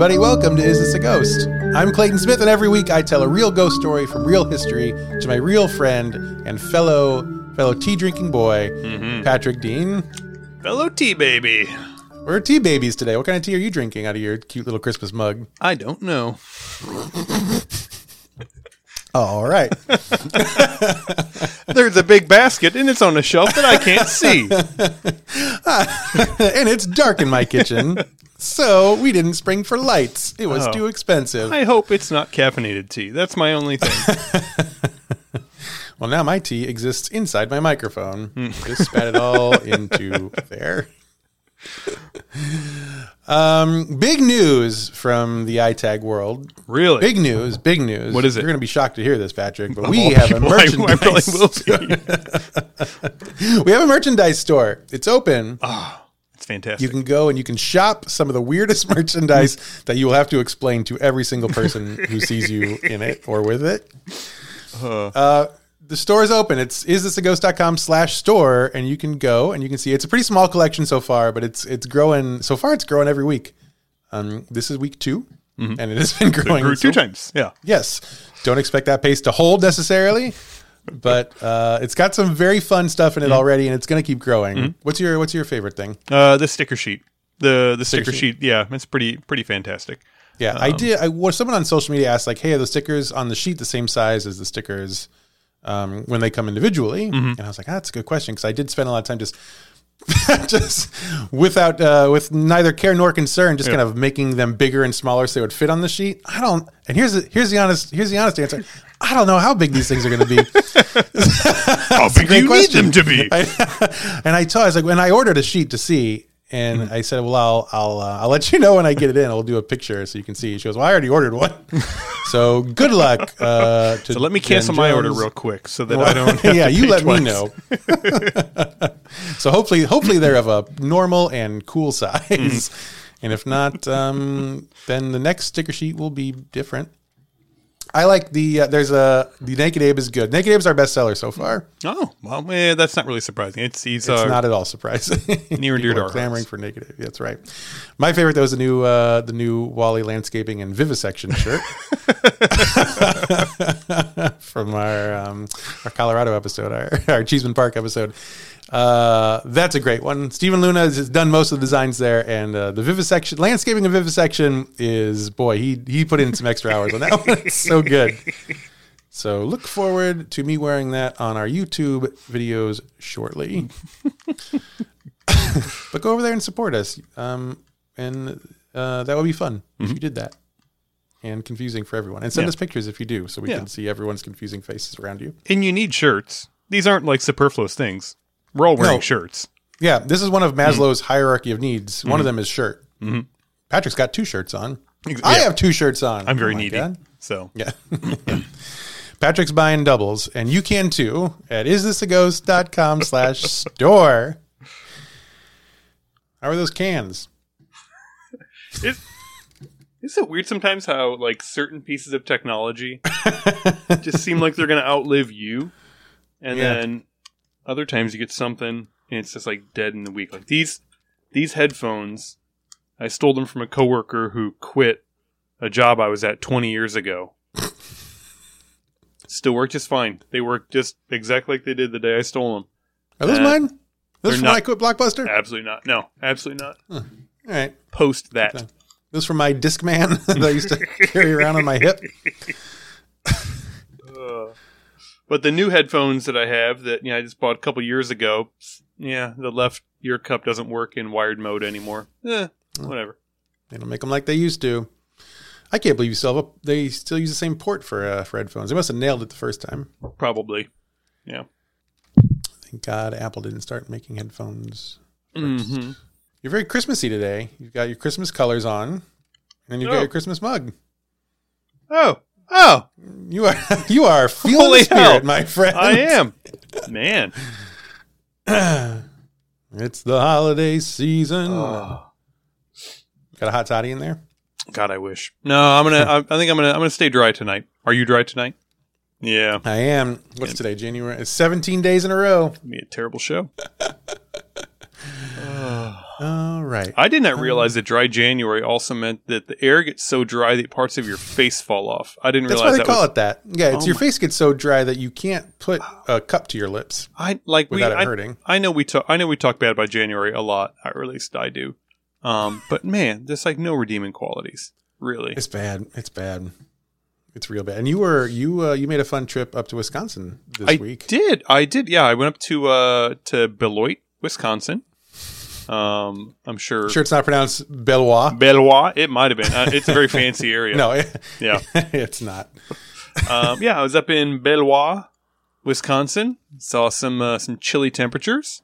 Everybody. Welcome to Is This a Ghost? I'm Clayton Smith, and every week I tell a real ghost story from real history to my real friend and fellow fellow tea drinking boy, mm-hmm. Patrick Dean. Fellow tea baby. We're tea babies today. What kind of tea are you drinking out of your cute little Christmas mug? I don't know. All right. There's a big basket and it's on a shelf that I can't see. and it's dark in my kitchen. So we didn't spring for lights. It was Oh. too expensive. I hope it's not caffeinated tea. That's my only thing. Well, now my tea exists inside my microphone. Just spat it all into there. Um, big news from the iTag world. Really? Big news, big news. What is it? You're going to be shocked to hear this, Patrick, but we Oh, have a I- I really merchandise. be. we have a merchandise store. It's open. It's fantastic. You can go and you can shop some of the weirdest merchandise that you will have to explain to every single person who sees you in it or with it. Uh, the store is open. It's isthisaghost.com slash store, and you can go and you can see it's a pretty small collection so far, but it's it's growing. So far, it's growing every week. Um, this is week 2 and it has been growing Grew two so- times. Yeah. Yes. Don't expect that pace to hold necessarily, but uh, it's got some very fun stuff in it already, and it's going to keep growing. What's your What's your favorite thing? Uh, the sticker sheet. The the sticker, sheet. sheet. Yeah, it's pretty pretty fantastic. Yeah, I did. I well, someone on social media asked like, "Hey, are the stickers on the sheet the same size as the stickers um, when they come individually?" And I was like, ah, "That's a good question," because I did spend a lot of time just. just without uh, with neither care nor concern, just kind of making them bigger and smaller so they would fit on the sheet. I don't. And here's the here's the honest here's the honest answer. I don't know how big these things are going to be. How big do you question. need them to be? I, and I told I was like, when I ordered a sheet to see, and Mm-hmm. I said, well, I'll I'll uh, I'll let you know when I get it in. I'll do a picture so you can see. She goes, well, I already ordered one. so good luck. Uh, to so let me cancel my order real quick so that I don't. Yeah, you let twice. me know. so hopefully, hopefully they're of a normal and cool size. Mm-hmm. And if not, um, then the next sticker sheet will be different. I like the uh, there's a the Naked Abe is good. Naked Abe's our best seller so far. Oh well, eh, that's not really surprising. It's he's It's uh, not at all surprising. Near and dear to our clamoring for negative. That's right. My favorite though is the new uh, the new Wally landscaping and vivisection shirt from our um, our Colorado episode, our, our Cheeseman Park episode. Uh, that's a great one. Stephen Luna has done most of the designs there, and uh, the vivisection landscaping and vivisection is boy he he put in some extra hours on that one. It's so good. So look forward to me wearing that on our YouTube videos shortly. but go over there and support us. Um, and uh, that would be fun if you did that. And confusing for everyone. And send Yeah. us pictures if you do, so we Yeah. can see everyone's confusing faces around you. and you need shirts. These aren't like superfluous things. We're all wearing No. shirts. Yeah, this is one of Mm-hmm. Maslow's hierarchy of needs. One of them is shirt. Patrick's got two shirts on. Ex- I yeah. have two shirts on. I'm very Oh my needy. God. So Yeah. Patrick's buying doubles, and you can too at isthisaghost.com slash store. How are those cans? it, is it weird sometimes how like certain pieces of technology just seem like they're going to outlive you, and Yeah. then other times you get something and it's just like dead in the week. Like these these headphones, I stole them from a coworker who quit a job I was at 20 years ago. Still work just fine. They work just exactly like they did the day I stole them. Are those Uh, mine? Those they're from not- I quit Blockbuster? Absolutely not. No, absolutely not. All right. Post that. Those from my disc man that I used to carry around on my hip. But the new headphones that I have that you know, I just bought a couple years ago, yeah, the left ear cup doesn't work in wired mode anymore. Eh, whatever. They don't make them like they used to. I can't believe you still have a, they still use the same port for uh, for headphones. They must have nailed it the first time. Probably. Yeah. Thank God Apple didn't start making headphones. hmm You're very Christmassy today. You've got your Christmas colors on, and you've got Oh. your Christmas mug. Oh, oh, You are you are feeling Holy the spirit, hell. my friend. I am. Man. It's the holiday season. Oh. Got a hot toddy in there? God, I wish. No, I'm gonna. I, I think I'm gonna. I'm gonna stay dry tonight. Are you dry tonight? Yeah. I am. What's today? January. It's 17 days in a row. Be a terrible show. All right. I did not realize that dry January also meant that the air gets so dry that parts of your face fall off. I didn't That's realize why they that call was, it that. Yeah, it's Oh your face gets so dry that you can't put a cup to your lips I like we. without it I, hurting. I know we talk. I know we talk bad about January a lot. Or at least I do. Um, but man, there's like no redeeming qualities. Really. It's bad. It's bad. It's real bad. And you were you uh, you made a fun trip up to Wisconsin this I week. I did. I did. Yeah, I went up to uh to Beloit, Wisconsin. Um, I'm sure. Sure, it's not pronounced Bellois. Beloit. It might have been. Uh, it's a very fancy area. No, it- Yeah. it's not. um, yeah, I was up in Beloit, Wisconsin. Saw some uh, some chilly temperatures.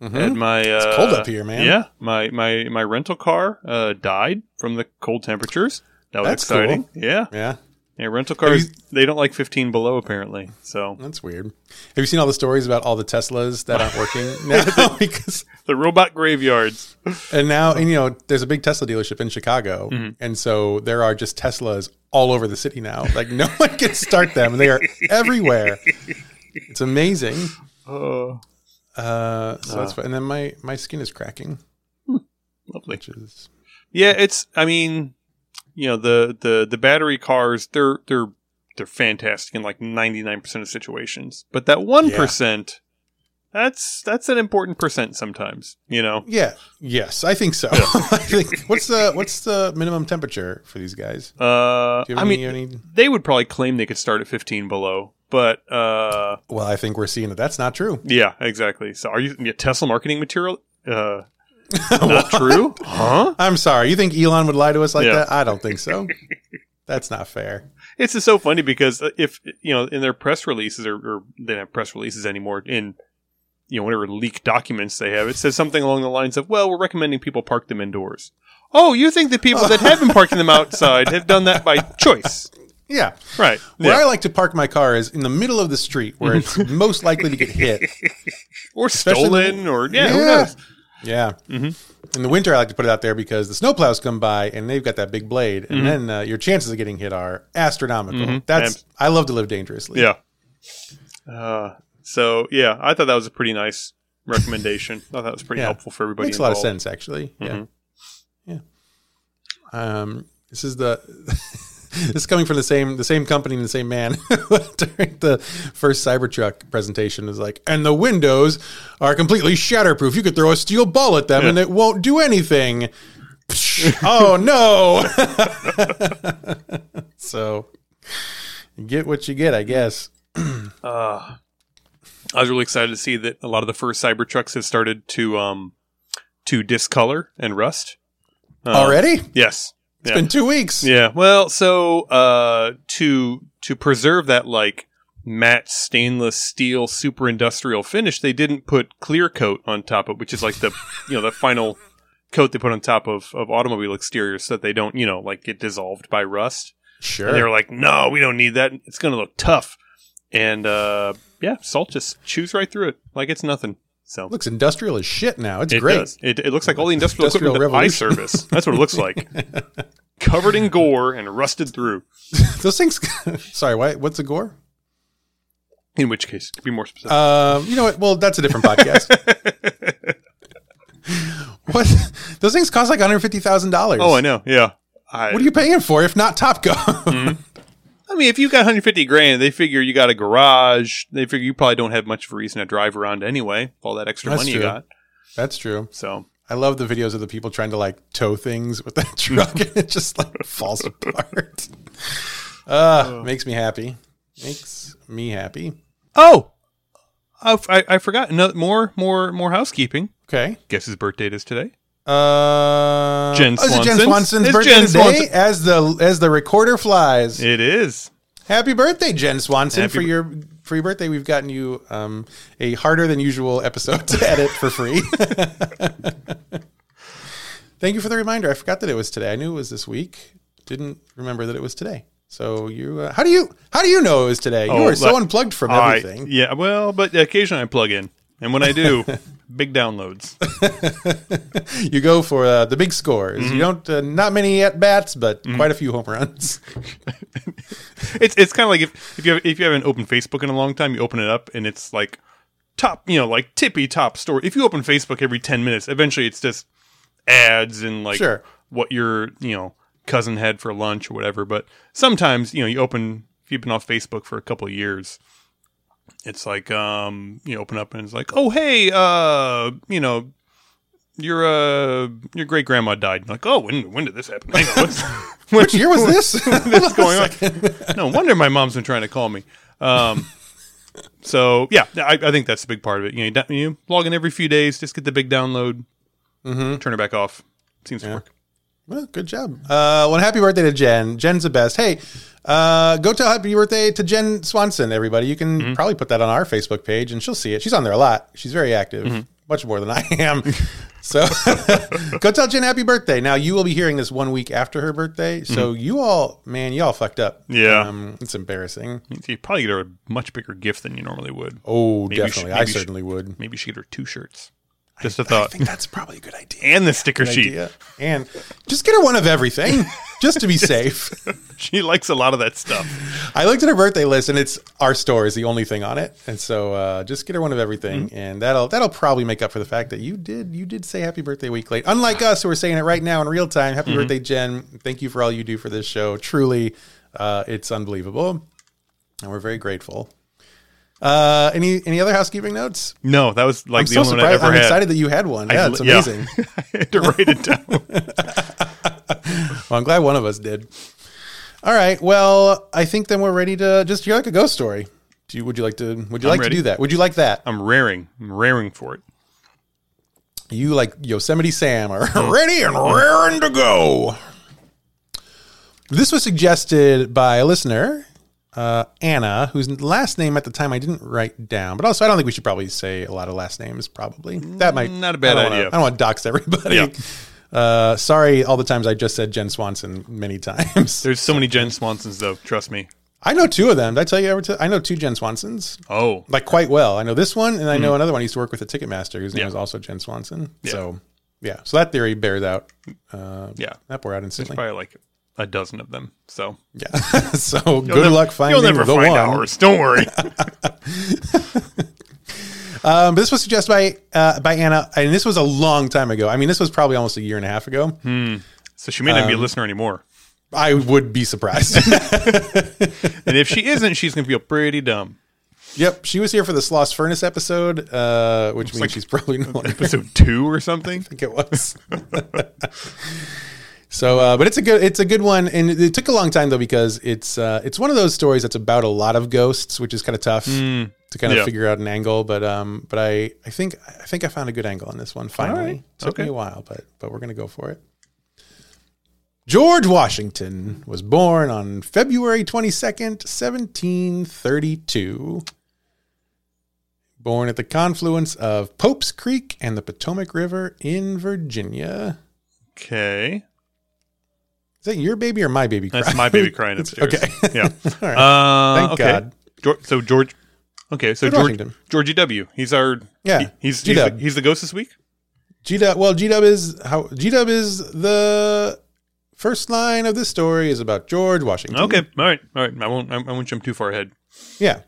Had my uh, cold up here, man. Yeah, my my my rental car uh, died from the cold temperatures. That was That's exciting. cool. Yeah, Yeah, yeah. Rental cars you- they don't like 15 below apparently. So that's weird. Have you seen all the stories about all the Teslas that aren't working now? because the robot graveyards. and now and you know there's a big Tesla dealership in Chicago, Mm-hmm. and so there are just Teslas all over the city now. Like no one can start them, and they are everywhere. It's amazing. Oh, Uh, so that's fun. And then my my skin is cracking, lovely. which is Yeah, it's. I mean, you know, the the the battery cars they're they're they're fantastic in like 99 percent of situations, but that one that's that's an important percent sometimes. You know, yeah, yes, I think so. I think what's the what's the minimum temperature for these guys? uh, I have mean, any, any? they would probably claim they could start at 15 below, but uh, Well, I think we're seeing that that's not true. yeah, exactly. So, are you yeah, Tesla marketing material? Uh, not true, huh? I'm sorry. You think Elon would lie to us like Yeah. that? I don't think so. That's not fair. It's just so funny because if you know in their press releases or, or they don't have press releases anymore in you know whatever leaked documents they have, it says something along the lines of, "Well, we're recommending people park them indoors." Oh, you think the people that have been parking them outside have done that by choice, Yeah. right? Where Yeah. I like to park my car is in the middle of the street where it's most likely to get hit. or especially stolen, or yeah, who Yeah. Yeah. In the winter, I like to put it out there because the snowplows come by and they've got that big blade, and then uh, your chances of getting hit are astronomical. That's I love to live dangerously. Yeah. Uh, so yeah, I thought that was a pretty nice recommendation. I thought that was pretty Yeah. helpful for everybody. makes a lot of sense actually. Yeah, Mhm. yeah. Um, this is the this is coming from the same the same company and the same man during the first Cybertruck presentation. Was like, and the windows are completely shatterproof. You could throw a steel ball at them and it won't do anything. oh no! so you get what you get, I guess. Uh, I was really excited to see that a lot of the first Cybertrucks have started to um to discolor and rust. Uh, Already, it's. Yeah. been two weeks. Yeah. Well, so uh to to preserve that like matte stainless steel super industrial finish, they didn't put clear coat on top of which is like the you know, the final coat they put on top of, of automobile exteriors so that they don't, you know, like get dissolved by rust. Sure. And they were like, No, we don't need that. It's gonna look tough. And uh yeah, salt just chews right through it like it's nothing. So looks industrial as shit now. It's it great. does. It, it looks like all the industrial, Industrial equipment that I service. That's what it looks like. Covered in gore and rusted through. Those things. sorry, why, what's a gore? In which case, be more specific. Um, you know what? Well, that's a different podcast. what? Those things cost like one hundred fifty thousand dollars. oh, I know. Yeah. I, What are you paying for if not Top Gun? I mean, if you got 150 grand, they figure you got a garage. They figure you probably don't have much of a reason to drive around anyway. All that extra That's money true. you got. that's true. So I love the videos of the people trying to like tow things with that truck and it just like falls apart. Uh, makes me happy. Makes me happy. Oh, I, I, I forgot. No, more, more, more housekeeping. Okay. Guess his birth date is today. Uh, Jen oh, is it Jen Swanson's? Swanson's It's birthday Jen today Swanson. as the as the recorder flies. It is. Happy birthday, Jen Swanson! Happy for your for your birthday, we've gotten you um, a harder than usual episode to edit for free. Thank you for the reminder. I forgot that it was today. I knew it was this week. Didn't remember that it was today. So you, uh, how do you how do you know it was today? You Oh, are so unplugged from I- everything. yeah, well, but occasionally I plug in, and when I do, big downloads. You go for uh, the big scores. Mm-hmm. You don't uh, not many at bats, but quite a few home runs. It's it's kind of like if if you have, if you haven't opened Facebook in a long time, you open it up and it's like top, you know, like tippy top story. If you open Facebook every ten minutes, eventually it's just ads and like Sure. what your you know cousin had for lunch or whatever. But sometimes you know you open if you've been off Facebook for a couple of years, it's like um you open up and it's like oh hey uh you know your uh your great grandma died. Like oh when when did this happen? Hang on, what's, Which year was this? what's going on? No wonder my mom's been trying to call me. Um, so yeah, I, I think that's a big part of it. You know, you, da- you log in every few days, just get the big download, turn it back off. Seems to work. Well, good job. Uh, well, happy birthday to Jen. Jen's the best. Hey, uh, go tell happy birthday to Jen Swanson, everybody. You can Mm-hmm. probably put that on our Facebook page and she'll see it. She's on there a lot. She's very active, Mm-hmm. much more than I am. so go tell Jen happy birthday. Now, you will be hearing this one week after her birthday. So you all, man, you all fucked up. Mm-hmm. Yeah. Um, it's embarrassing. You probably get her a much bigger gift than you normally would. Oh, Maybe definitely. should- I maybe you should- certainly would. Maybe should get her two shirts. Just a I thought. I think that's probably a good idea. and the sticker Good sheet. idea. And just get her one of everything, just to be safe. She likes a lot of that stuff. I looked at her birthday list, and it's our store is the only thing on it, and so uh, just get her one of everything, and that'll that'll probably make up for the fact that you did you did say happy birthday a week late. Unlike us, who are saying it right now in real time. Happy birthday, Jen! Thank you for all you do for this show. Truly, uh, it's unbelievable, and we're very grateful. Uh, any any other housekeeping notes? No, that was like I'm the so only one I surprised. ever I'm had. excited that you had one. Yeah, I- it's yeah. amazing. I had to write it down. Well, I'm glad one of us did. All right. Well, I think then we're ready to just hear like a ghost story. Do you, would you like to? Would you I'm like ready. to do that? Would you like that? I'm raring. I'm raring for it. You like Yosemite Sam are ready and raring to go. This was suggested by a listener, uh, Anna, whose last name at the time I didn't write down. But also, I don't think we should probably say a lot of last names. Probably that might Not a bad I idea. Wanna, I don't want to dox everybody. Yeah. Uh, sorry, all the times I just said Jen Swanson many times. There's so many Jen Swansons, though. Trust me. I know two of them. Did I tell you ever? T- I know two Jen Swansons Oh, like quite well. I know this one, and I know another one. I used to work with a Ticketmaster whose name Mm-hmm. Yeah. was also Jen Swanson. Yeah. So yeah, so that theory bears out. Uh, yeah. that bore out There's instantly. probably like a dozen of them. So Yeah. so good You'll luck nev- finding You'll never the find one. ours. Don't worry. Um, this was suggested by uh, by Anna, and this was a long time ago. I mean, this was probably almost a year and a half ago. Hmm. so she may not be a Um, listener anymore. I would be surprised. And if she isn't, she's gonna feel pretty dumb. yep, she was here for the Lost Furnace episode, uh, which means like she's probably no longer. Episode two or something. I think it was. So, uh, but it's a good it's a good one, and it took a long time though because it's uh, it's one of those stories that's about a lot of ghosts, which is kind of tough to kind of yeah. figure out an angle. But um, but I I think I think I found a good angle on this one. Finally, right. took Okay. me a while, but but we're gonna go for it. George Washington was born on February 22nd, 1732. Born at the confluence of Pope's Creek and the Potomac River in Virginia. Okay, that your baby or my baby? that's crying? my baby crying upstairs. Okay. Yeah. All right. Uh, Thank okay. God. Geor- so George. Okay, so George George Washington. Georgie W. He's our Yeah, he- he's he's the, he's the ghost this week. G Dub. Well, G Dub is how G Dub is the first line of this story is about George Washington. Okay, all right, all right. I won't I, I won't jump too far ahead. Yeah.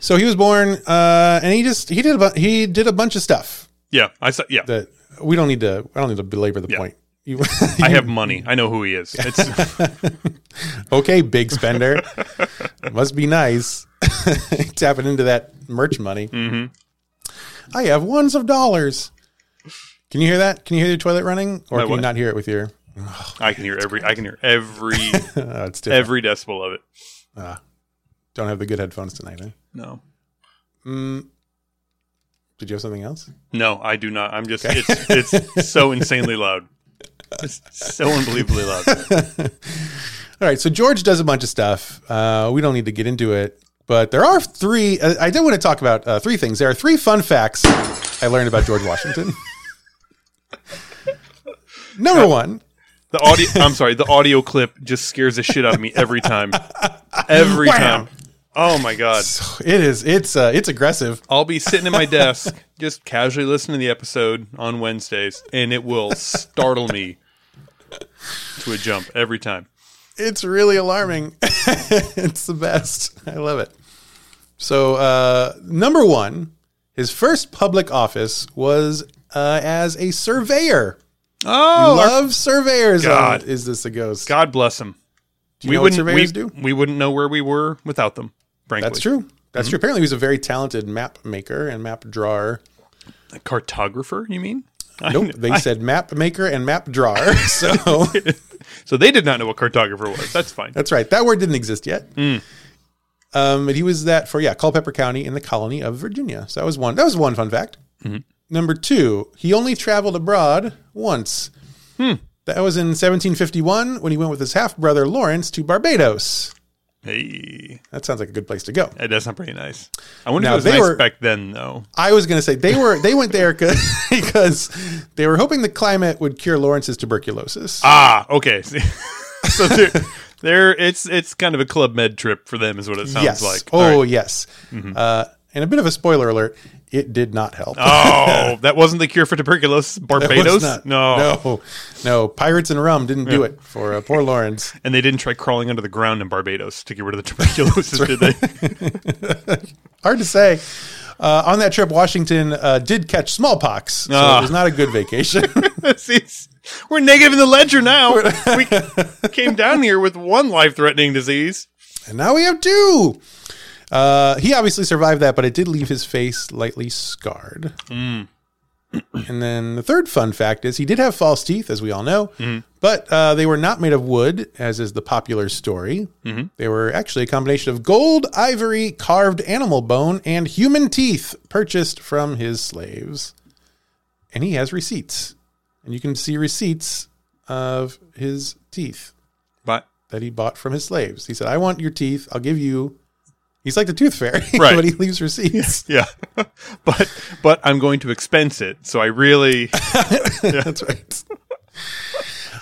So he was born, uh, and he just he did a bu- he did a bunch of stuff Yeah, I saw. Yeah, that we don't need to. I don't need to belabor the Yeah. point. You, I have money. I know who he is. It's okay, big spender. Must be nice tapping into that merch money. Mhm. I have ones of dollars. Can you hear that? Can you hear the toilet running, or can you not hear it with your? I can hear every I can hear every Uh, it's every decibel of it. Don't have the good headphones tonight. Huh? No, Did you have something else? no, I do not. I'm just it's it's so insanely loud. It's so unbelievably loud. All right, so George does a bunch of stuff. Uh, we don't need to get into it, but there are three. Uh, I did want to talk about uh, three things. There are three fun facts I learned about George Washington. Number one, The audio. I'm sorry. The audio clip just scares the shit out of me every time. Every Wham! time. Oh my god. it is it's uh, it's aggressive. I'll be sitting at my desk, just casually listening to the episode on Wednesdays, and it will startle me to a jump every time. It's really alarming. it's the best. I love it. So, uh, number one, his first public office was uh, as a surveyor. Oh, Love surveyors. God. on Is this a ghost? God bless him. Do you we know what wouldn't. surveyors We, do? we wouldn't know where we were without them. Frankly, That's true. That's Mm-hmm. true. Apparently, he was a very talented map maker and map drawer. A cartographer, you mean? Nope, they said map maker and map drawer. So So they did not know what cartographer was. That's fine. that's right. That word didn't exist yet. Mm. Um, but he was that for yeah, Culpeper County in the colony of Virginia. So that was one. That was one fun fact. Mm-hmm. Number two, he only traveled abroad once. Hmm. That was in 1751 when he went with his half brother Lawrence to Barbados. Hey, That sounds like a good place to go. that does sound pretty nice. I wonder Now, if it was they nice were- back then, though. I was going to say they were they went there 'cause- because they were hoping the climate would cure Lawrence's tuberculosis. Ah, okay. so they're, they're it's it's kind of a club med trip for them, is what it sounds yes. like. Oh, right. Mm-hmm. yes. Uh, and a bit of a spoiler alert: it did not help. Oh, that wasn't the cure for tuberculosis. Barbados? not. No. no, no. Pirates and rum didn't do it for uh, poor Lawrence. And they didn't try crawling under the ground in Barbados to get rid of the tuberculosis, did they? Hard to say. Uh, on that trip, Washington uh, did catch smallpox, so Ah. it was not a good vacation. See, we're negative in the ledger now. we came down here with one life-threatening disease. and now we have two. Uh, he obviously survived that, but it did leave his face lightly scarred. Mm. and then the third fun fact is he did have false teeth, as we all know, Mm-hmm. but uh, they were not made of wood, as is the popular story. Mm-hmm. They were actually a combination of gold, ivory, carved animal bone, and human teeth purchased from his slaves. And he has receipts. And you can see receipts of his teeth But that he bought from his slaves. He said, I want your teeth. I'll give you. He's like the tooth fairy, Right. but he leaves receipts. yeah, but but I'm going to expense it. So I really That's right.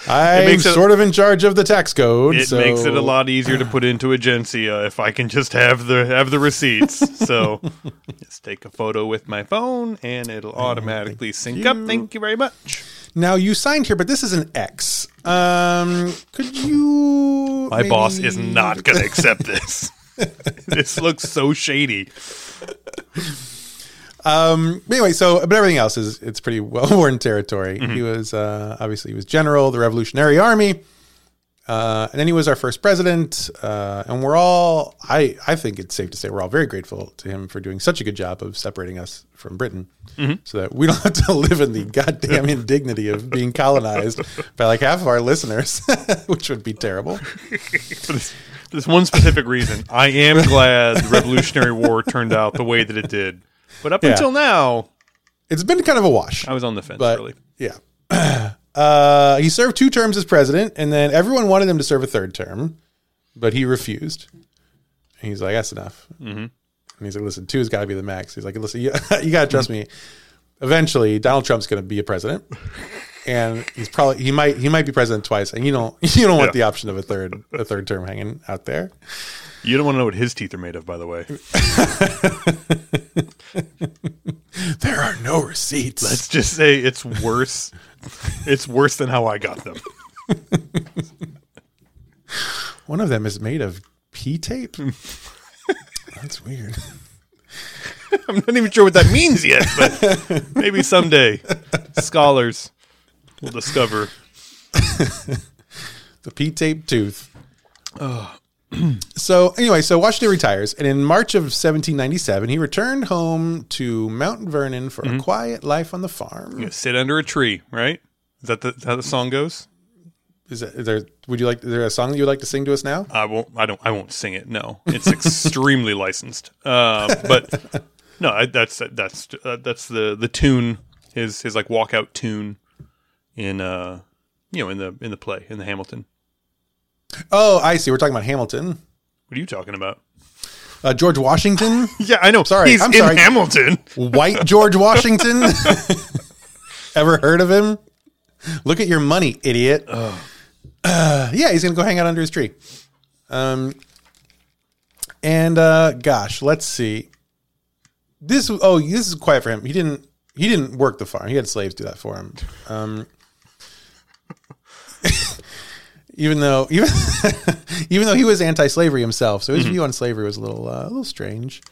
I'm it- sort of in charge of the tax code. it so makes it a lot easier to put into Agencia if I can just have the have the receipts. So just take a photo with my phone and it'll automatically sync up. Thank you very much. Now you signed here, but this is an X. Um, could you? My boss is not going to accept this. this looks so shady. Um. Anyway, so but everything else is it's pretty well worn territory. Mm-hmm. He was uh, obviously he was general of the Revolutionary Army, uh, and then he was our first president. Uh, and we're all I I think it's safe to say we're all very grateful to him for doing such a good job of separating us from Britain, Mm-hmm. so that we don't have to live in the goddamn indignity of being colonized by like half of our listeners, which would be terrible. This, one specific reason, I am glad the Revolutionary War turned out the way that it did. But up Yeah. until now, It's been kind of a wash. I was on the fence, but really. yeah. Uh, he served two terms as president, and then everyone wanted him to serve a third term, but he refused. And he's like, "That's enough." Mm-hmm. And he's like, "Listen, two has got to be the max." He's like, "Listen, you, you got to trust me. Eventually, Donald Trump's going to be a president, and he's probably he might he might be president twice, and you don't you don't want Yeah. the option of a third a third term hanging out there." You don't want to know what his teeth are made of, by the way. There are no receipts. Let's just say it's worse. it's worse than how I got them. One of them is made of pee tape. That's weird. I'm not even sure what that means yet, but maybe someday scholars will discover. the pee tape tooth. so anyway, so Washington retires, and in March of 1797, he returned home to Mount Vernon for a quiet life on the farm. You sit under a tree, right? Is that the, how the song goes? Is, that, is there? Would you like? Is there a song that you'd like to sing to us now? I won't. I don't. I won't sing it. No, it's extremely licensed. Uh, but no, I, that's that's uh, that's the the tune. His his like walkout tune in uh you know in the in the play in the Hamilton. Oh, I see. We're talking about Hamilton. What are you talking about? Uh, George Washington, Yeah, I know. Sorry, he's I'm in sorry. Hamilton. white George Washington. Ever heard of him? Look at your money, idiot. Uh, yeah, he's gonna go hang out under his tree. Um, and uh, gosh, let's see. This oh, this is quiet for him. He didn't he didn't work the farm. He had slaves do that for him. Um, even though even even though he was anti-slavery himself, so his view on slavery was a little uh, a little strange.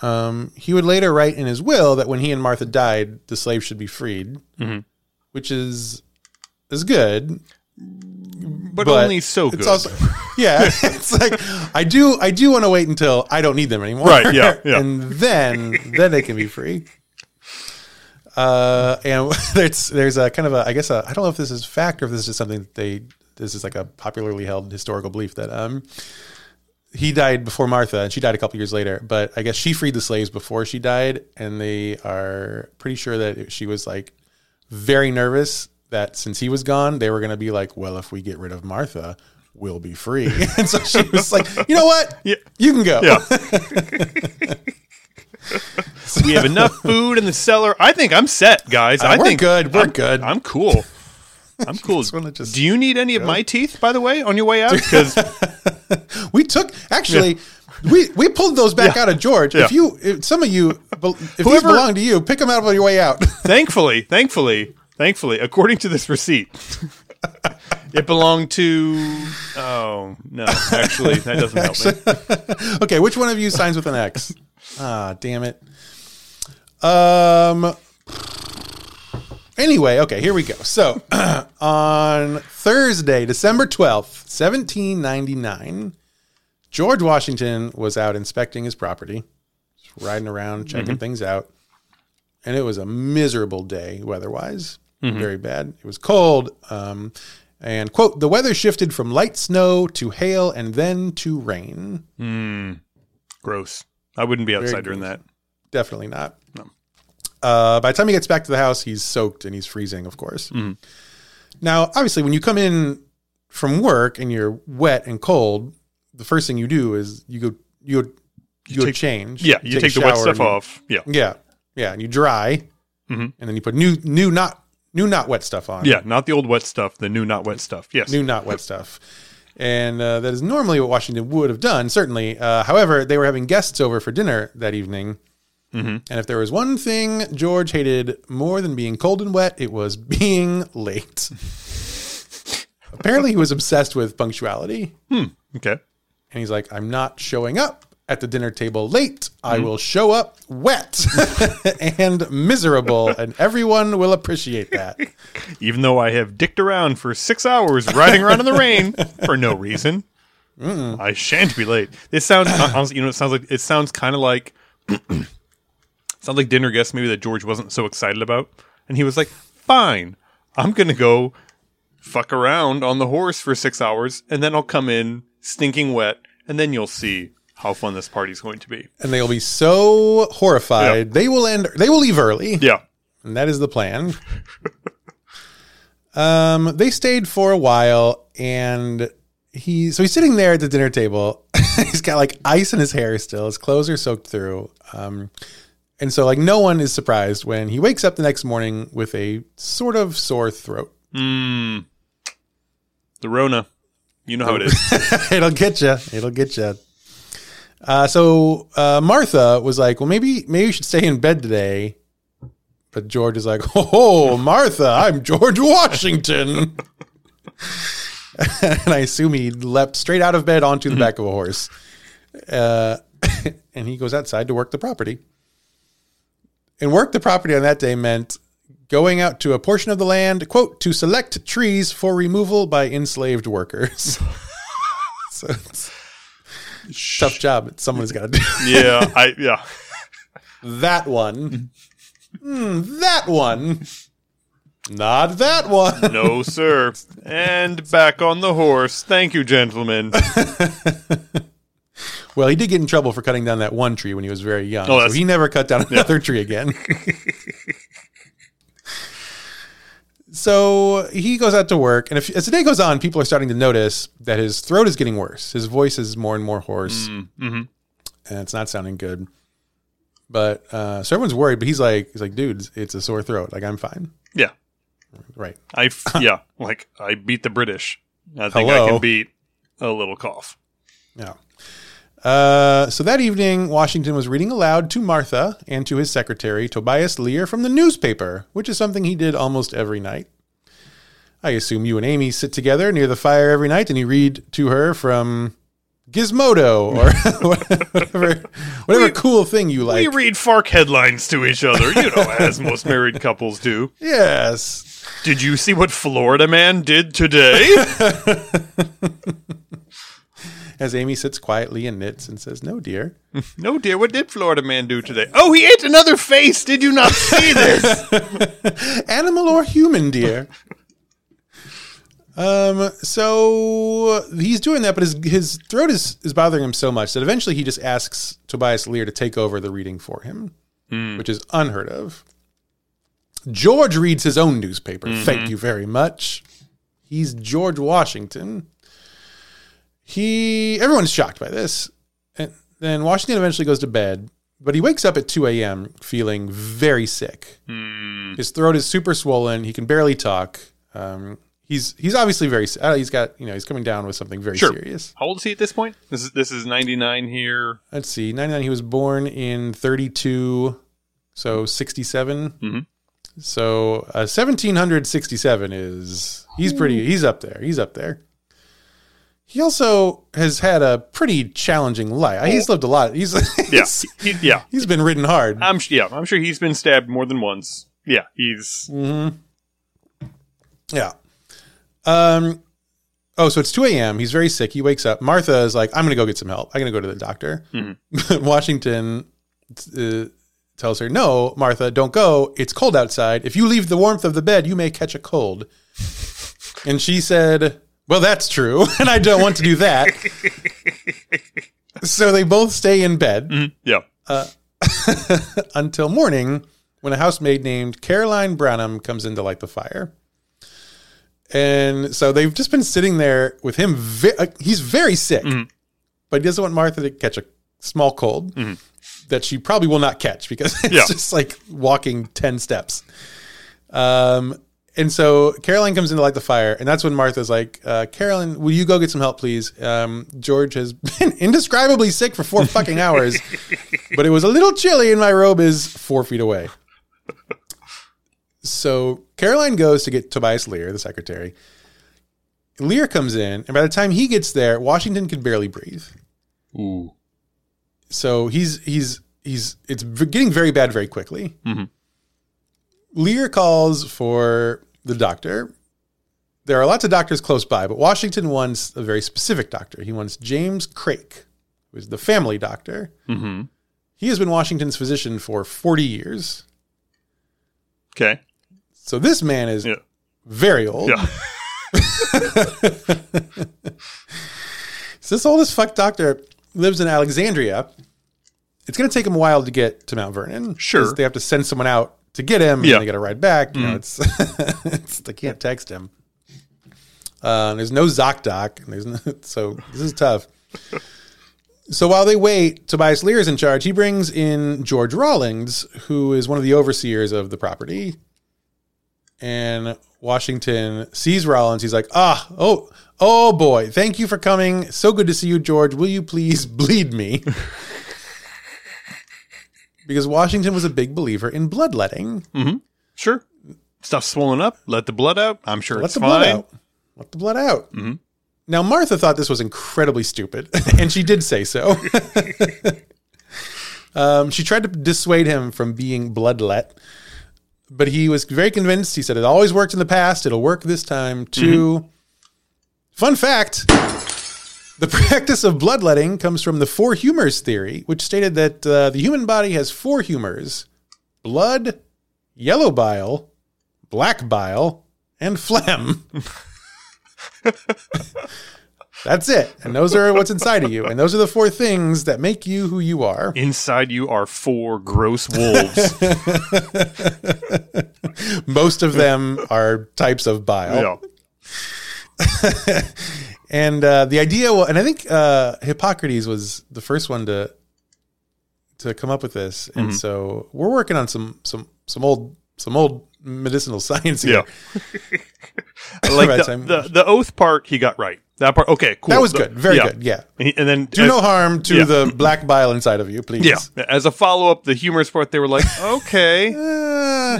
Um, he would later write in his will that when he and Martha died, the slaves should be freed, which is is good, but, but only so good. It's also yeah. It's like I do I do want to wait until I don't need them anymore. Right, yeah, yeah. and then then they can be free. Uh, and there's there's a kind of a I guess a, I don't know if this is fact or if this is just something that they this is like a popularly held historical belief that um he died before Martha and she died a couple years later, but I guess she freed the slaves before she died, and they are pretty sure that she was like very nervous that since he was gone, they were going to be like, well, if we get rid of Martha, we'll be free. and so she was like, you know what? Yeah. You can go. Yeah. we have enough food in the cellar. I think I'm set, guys. I think we're think good. We're I'm, good. I'm cool. I'm cool. just Do you need any of my teeth, by the way, on your way out? Because We took actually. We, we pulled those back Yeah. out of George. Yeah. If you, if some of you, if these Whoever- belong to you, pick them out on your way out. thankfully, thankfully, thankfully, according to this receipt, it belonged to. Oh no, actually, that doesn't help me. okay, which one of you signs with an X? Ah, damn it. Um. Anyway, okay, here we go. So, on Thursday, December 12th, 1799, George Washington was out inspecting his property, just riding around, checking mm-hmm. things out. And it was a miserable day weather wise, mm-hmm. very bad. It was cold. Um, and, quote, the weather shifted from light snow to hail and then to rain. Hmm. Gross. I wouldn't be outside during gross. that. Definitely not. Uh, by the time he gets back to the house, he's soaked and he's freezing, of course. Now, obviously, when you come in from work and you're wet and cold, the first thing you do is you go you go you, go take- change. Yeah, you a take the wet stuff you- off. Yeah, Yeah, yeah, and you dry, Mhm. and then you put new new not new not wet stuff on. yeah, not the old wet stuff, the new not wet stuff. Yes. new not wet stuff. And uh, that is normally what Washington would have done, certainly. Uh, however, they were having guests over for dinner that evening. Mm-hmm. And if there was one thing George hated more than being cold and wet, it was being late. Apparently, he was obsessed with punctuality. Hmm, okay. And he's like, I'm not showing up at the dinner table late. I mm-hmm. will show up wet and miserable, and everyone will appreciate that. Even though I have dicked around for six hours riding around in the rain for no reason, I shan't be late. It sounds honestly, you know, it sounds like it sounds kind of like sounds like dinner guests maybe that George wasn't so excited about, and he was like, "Fine, I'm gonna go fuck around on the horse for six hours, and then I'll come in stinking wet, and then you'll see." How fun this party's going to be. And they'll be so horrified. They will end. They will leave early. Yeah. And that is the plan. um, they stayed for a while, and he so he's sitting there at the dinner table. he's got like ice in his hair still. His clothes are soaked through. Um, and so like no one is surprised when he wakes up the next morning with a sort of sore throat. Mm. The Rona. You know how it is. It'll get you. It'll get you. Uh, so uh, Martha was like, "Well, maybe maybe you should stay in bed today." But George is like, "Oh, Martha, I'm George Washington." and I assume he leapt straight out of bed onto the back of a horse, uh, and he goes outside to work the property. And work the property on that day meant going out to a portion of the land, quote, to select trees for removal by enslaved workers. so it's tough job. Someone's got to do yeah, I yeah. that one. Hmm, that one. Not that one. No, sir. And back on the horse. Thank you, gentlemen. Well, he did get in trouble for cutting down that one tree when he was very young. Oh, so he never cut down another tree again. so he goes out to work, and if, as the day goes on, people are starting to notice that his throat is getting worse. His voice is more and more hoarse, mm-hmm. and it's not sounding good. But uh, so everyone's worried. But he's like, he's like, dude, it's- a sore throat. Like I'm fine. Yeah. Right. I f- yeah, like I beat the British. I think I can beat a little cough. Yeah. Uh, so that evening, Washington was reading aloud to Martha and to his secretary, Tobias Lear, from the newspaper, which is something he did almost every night. I assume you and Amy sit together near the fire every night and you read to her from Gizmodo or whatever, whatever We- cool thing you like. we read Fark headlines to each other, you know, as most married couples do. yes. Did you see what Florida man did today? As Amy sits quietly and knits and says, "No, dear." no, dear. What did Florida man do today? Oh, he ate another face. Did you not see this? animal or human, dear. um, so he's doing that, but his his throat is is bothering him so much that eventually he just asks Tobias Lear to take over the reading for him, which is unheard of. George reads his own newspaper. Thank you very much. He's George Washington. He everyone's shocked by this. And then Washington eventually goes to bed, but he wakes up at 2 a.m. feeling very sick. His throat is super swollen. He can barely talk. Um, he's he's obviously very. Uh, he's got you know he's coming down with something very Sure. serious. How old is he at this point? This is this is ninety nine here. Let's see, 99. He was born in 32, so 67. Mhm. So uh, 1767 is he's pretty. He's up there. He's up there. He also has had a pretty challenging life. He's lived a lot. He's Yeah, he, yeah. he's been ridden hard. I'm yeah. I'm sure he's been stabbed more than once. Yeah, he's Yeah. Um. Oh, so it's 2 a.m. He's very sick. He wakes up. Martha is like, I'm going to go get some help. I'm going to go to the doctor. Washington uh, tells her, No, Martha, don't go. It's cold outside. If you leave the warmth of the bed, you may catch a cold. and she said, Well, that's true. and I don't want to do that. so they both stay in bed yeah. until morning when a housemaid named Caroline Branham comes in to light the fire. And so they've just been sitting there with him. Ve- uh, he's very sick, but he doesn't want Martha to catch a small cold that she probably will not catch because it's Yeah. just like walking 10 steps. Um, and so Caroline comes in to light the fire, and that's when Martha's like, uh, Caroline, will you go get some help, please? Um, George has been indescribably sick for four fucking hours, but it was a little chilly, and my robe is four feet away. So Caroline goes to get Tobias Lear, the secretary. Lear comes in, and by the time he gets there, Washington can barely breathe. Ooh. So he's he's he's it's getting very bad very quickly. Lear calls for the doctor. There are lots of doctors close by, but Washington wants a very specific doctor. He wants James Craik, who is the family doctor. Mm-hmm. He has been Washington's physician for 40 years. Okay. So this man is Yeah. very old. Yeah. So this old as fuck doctor lives in Alexandria. It's going to take him a while to get to Mount Vernon. Sure. They have to send someone out to get him. Yeah. And they got to ride back. You know, it's, it's they can't text him. Uh, there's no ZocDoc. and There's no, so this is tough. So while they wait, Tobias Lear is in charge. He brings in George Rawlins, who is one of the overseers of the property. And Washington sees Rawlins. He's like, ah, oh, oh boy, thank you for coming. So good to see you, George. Will you please bleed me? Because Washington was a big believer in bloodletting. Mm-hmm. Sure. Stuff swollen up. Let the blood out. I'm sure Let it's the fine. blood out. Let the blood out. Mm-hmm. Now, Martha thought this was incredibly stupid, and she did say so. um, she tried to dissuade him from being bloodlet, but he was very convinced. He said, It always worked in the past. It'll work this time, too. Mm-hmm. Fun fact the practice of bloodletting comes from the four humors theory, which stated that uh, the human body has four humors blood, yellow bile, black bile, and phlegm. That's it. And those are what's inside of you. And those are the four things that make you who you are. Inside you are four gross wolves. Most of them are types of bile. yeah. And uh, the idea, wa- and I think uh, Hippocrates was the first one to to come up with this. And so we're working on some some some old some old medicinal science here. Yeah. I like the, the the oath part he got right. That part okay, cool. That was The- good. Very yeah. good. Yeah. And, and then Do as, no harm to yeah. the black bile inside of you, please. yeah, as a follow up, the humorous part they were like, okay, Uh,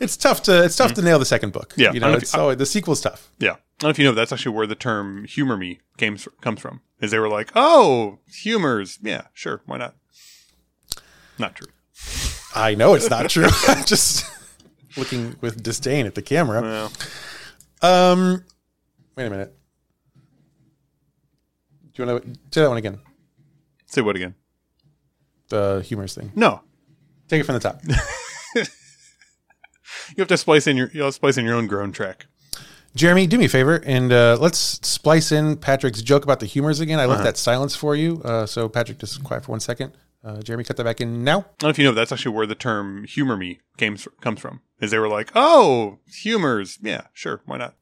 it's tough to it's tough to nail the second book. Yeah, you know, know it's you- always, the sequel's tough. yeah. I don't know if you know, but that's actually where the term "humor me" came comes from. Is they were like, oh, humors, yeah, sure, why not? Not true. I know it's not true. Just looking with disdain at the camera. Well, Um, wait a minute. Do you want to say that one again? say what again? The humorous thing. No, Take it from the top. you have to splice in your you have to splice in your own groan track. Jeremy, do me a favor and uh, let's splice in Patrick's joke about the humors again. I left that silence for you. Uh, so, Patrick, just quiet for one second. Uh, Jeremy, cut that back in now. I don't know if you know, but that's actually where the term "humor me" came comes from. Is they were like, "Oh, humors, yeah, sure, why not?"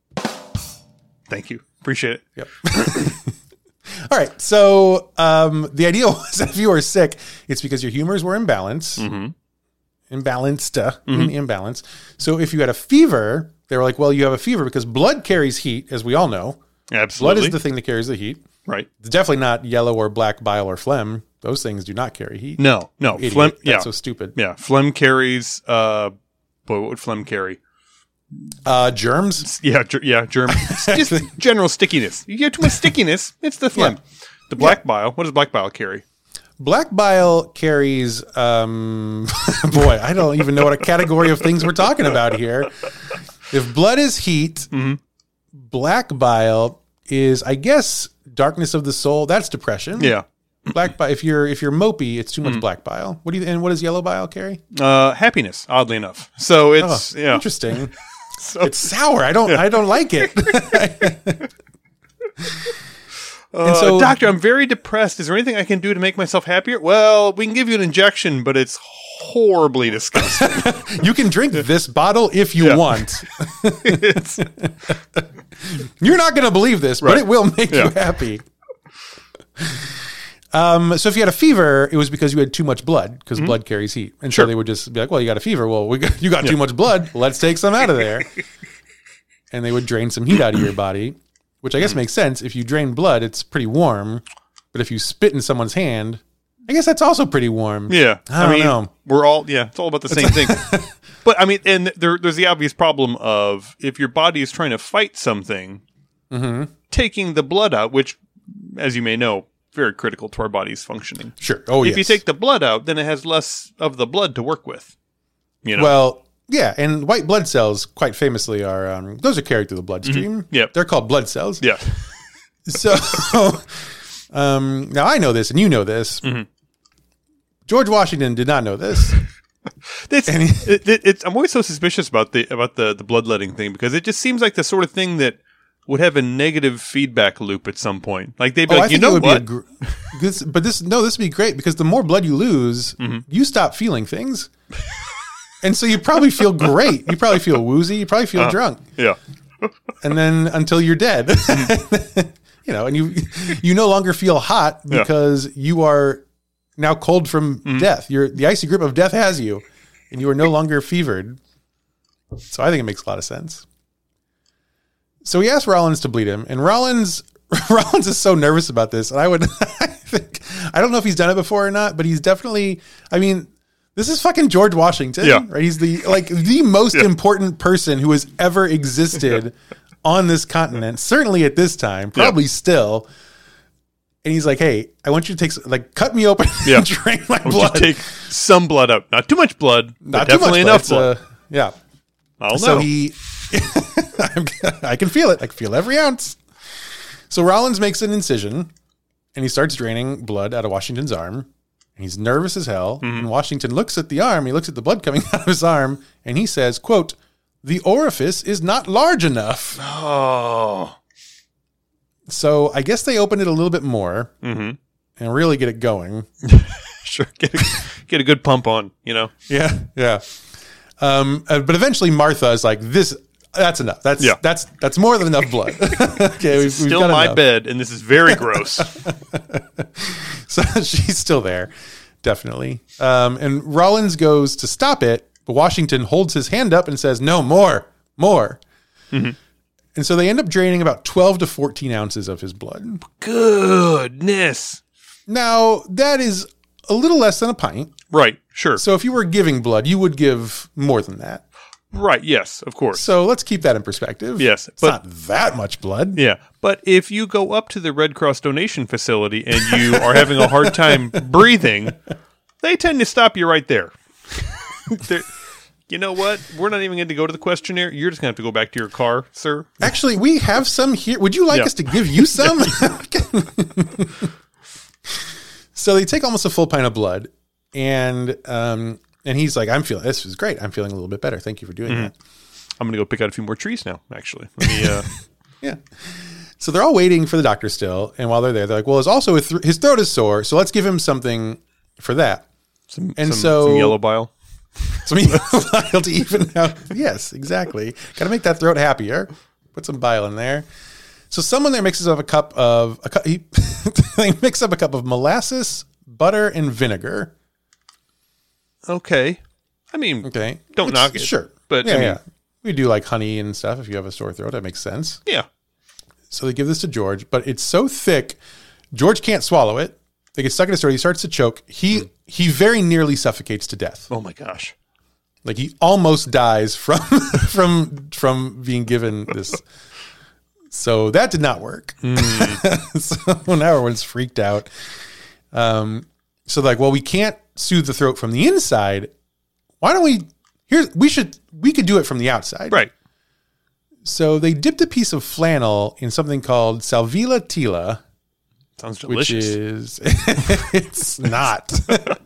Thank you, appreciate it. Yep. All right. So um, the idea was that if you were sick, it's because your humors were in balance, imbalanced, uh, in imbalance. So if you had a fever, they were like, well, you have a fever because blood carries heat, as we all know. Blood is the thing that carries the heat. right. It's definitely not yellow or black bile or phlegm. Those things do not carry heat. No, no, Idiot. phlegm. That's Yeah, so stupid. yeah. Phlegm carries. Uh, boy, what would phlegm carry? Uh, germs. Yeah, ger- yeah, germ. It's just general stickiness. You get too much stickiness, it's the phlegm. The black bile. What does black bile carry? Black bile carries. Um, boy, I don't even know what a category of things we're talking about here. If blood is heat, Mm-hmm. black bile is, I guess, darkness of the soul. That's depression. Yeah, Black bile. If you're if you're mopey, it's too Mm-hmm. much black bile. What do you? And what does yellow bile carry? uh, happiness. Oddly enough, so it's Oh, yeah. Interesting. So, It's sour. I don't. I don't like it. uh, so- doctor, I'm very depressed. Is there anything I can do to make myself happier? Well, we can give you an injection, but it's horribly disgusting. you can drink this bottle if you Yeah. want. it's, You're not going to believe this, but it will make you happy. Um, so if you had a fever, it was because you had too much blood, because blood carries heat, and Mm-hmm. Sure. so they would just be like, "Well, you got a fever. Well, we got, you got too much blood. Let's take some out of there." and they would drain some heat out of your body, which I guess makes sense. If you drain blood, it's pretty warm, but if you spit in someone's hand, I guess that's also pretty warm. yeah, I don't know. We're all yeah. It's all about the same thing. But I mean, and there, there's the obvious problem of if your body is trying to fight something, Mm-hmm. taking the blood out, which, as you may know, very critical to our body's functioning. Sure. Oh, If yes. you take the blood out, then it has less of the blood to work with. You know, Well, yeah, and white blood cells, quite famously, are um, those are carried through the bloodstream. Yep. they're called blood cells. yeah, So, um, now I know this, and you know this. Mm-hmm. George Washington did not know this. it's, it, it, it's. I'm always so suspicious about the about the the bloodletting thing because it just seems like the sort of thing that would have a negative feedback loop at some point. Like they'd be Oh, I like, you think it know would what? gr- this, but this no, this would be great because the more blood you lose, Mm-hmm. you stop feeling things, and so you probably feel great. You probably feel woozy. You probably feel drunk, yeah, and then until you're dead, you know, and you you no longer feel hot Yeah. because you are now cold from Mm-hmm. death. You're the icy grip of death has you, and you are no longer fevered. So I think it makes a lot of sense. So he asked Rawlins to bleed him, and Rawlins Rawlins is so nervous about this, and I would I think I don't know if he's done it before or not, but he's definitely. I mean, this is fucking George Washington, Yeah. right? He's the like the most important person who has ever existed on this continent, certainly at this time, probably still. And he's like, "Hey, I want you to take like cut me open Yeah. and drain my blood. you take some blood out? Not too much blood, Not definitely blood. enough It's, blood. uh, yeah. I'll So know. he, I can feel it. I can feel every ounce. So Rawlins makes an incision, and he starts draining blood out of Washington's arm. And he's nervous as hell. Mm-hmm. And Washington looks at the arm. He looks at the blood coming out of his arm, and he says, "quote The orifice is not large enough." oh, So I guess they open it a little bit more Mhm. and really get it going. sure. Get a, get a good pump on. You know. Yeah, yeah. Um, uh, but eventually Martha is like, "This, that's enough. That's Yeah. that's that's more than enough blood." okay, we've, we've Still my enough. bed, and this is very gross. So she's still there, definitely. Um, and Rawlins goes to stop it, but Washington holds his hand up and says, "No more, more." Mm-hmm. And so they end up draining about twelve to fourteen ounces of his blood. Goodness. Now that is a little less than a pint. Right. Sure. So if you were giving blood, you would give more than that. Right. Yes. Of course. So let's keep that in perspective. Yes, it's but- not that much blood. Yeah, but if you go up to the Red Cross donation facility and you are having a hard time breathing, they tend to stop you right there. You know what? We're not even going to go to the questionnaire. You're just going to have to go back to your car, sir. Actually, we have some here. Would you like Yeah. us to give you some? so they take almost a full pint of blood, and um, and he's like, "I'm feeling this is great. I'm feeling a little bit better. Thank you for doing that." I'm going to go pick out a few more trees now. Actually, let me. Uh, Yeah. So they're all waiting for the doctor still, and while they're there, they're like, "Well, it's also his, th- his throat is sore, so let's give him something for that." some, And some, so- some yellow bile. Some bile to even out. Yes, exactly. Got to make that throat happier. Put some bile in there. So someone there mixes up a cup of a cup. He, they mix up a cup of molasses, butter, and vinegar. Okay. I mean, Okay, Don't knock it, Sure, but, yeah, I mean- yeah. We do like honey and stuff. If you have a sore throat, that makes sense. yeah. So they give this to George, but it's so thick, George can't swallow it. They get stuck in his throat. He starts to choke. He he very nearly suffocates to death. Oh my gosh. Like he almost dies from from from being given this. So that did not work. so now everyone's freaked out. Um, so like, well, we can't soothe the throat from the inside. Why don't we? Here, we should. We could do it from the outside. Right. So they dipped a piece of flannel in something called salvilla tila, Sounds which delicious. is it's not.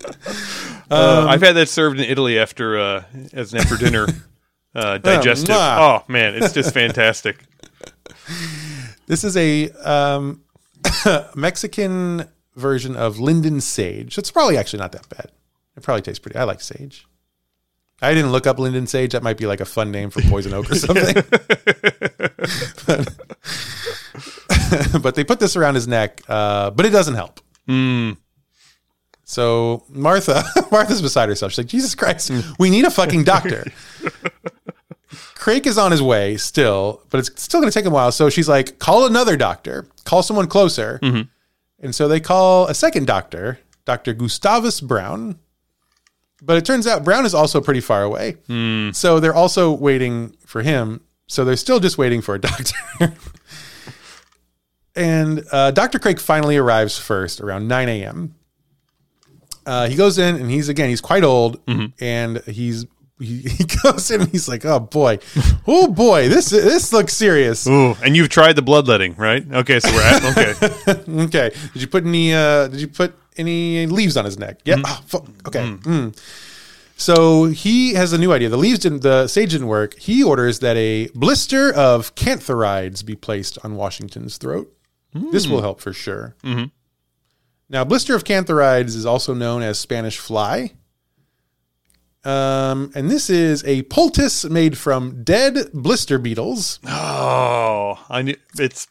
Uh, I've had that served in Italy after uh, as an after dinner uh, digestive. mwah. oh man, it's just fantastic. this is a um, Mexican version of linden sage. It's probably actually not that bad. It probably tastes pretty. I like sage. I didn't look up linden sage. That might be like a fun name for poison oak or something. but, but they put this around his neck, uh, but it doesn't help. Hmm. So Martha, Martha's beside herself. She's like, Jesus Christ, hmm. we need a fucking doctor. Craig is on his way still, but it's still going to take him a while. So she's like, call another doctor, call someone closer. Mm-hmm. And so they call a second doctor, Dr. Gustavus Brown. But it turns out Brown is also pretty far away. So they're also waiting for him. So they're still just waiting for a doctor. and uh, Dr. Craig finally arrives first around 9 a.m. Uh, he goes in and he's again he's quite old and he's he, he goes in and he's like oh boy. Oh boy. This this looks serious. Ooh, and you've tried the bloodletting, right? Okay, so we're at okay. okay. Did you put any uh did you put any leaves on his neck? Yeah. Mm-hmm. Ah, oh, fu- okay. Mm-hmm. Mm. so he has a new idea. The leaves didn't the sage didn't work. He orders that a blister of cantharides be placed on washington's throat. This mm. will help for sure. Mm-hmm. Now blister of cantharides is also known as spanish fly um, and this is a poultice made from dead blister beetles. Oh, I knew it's.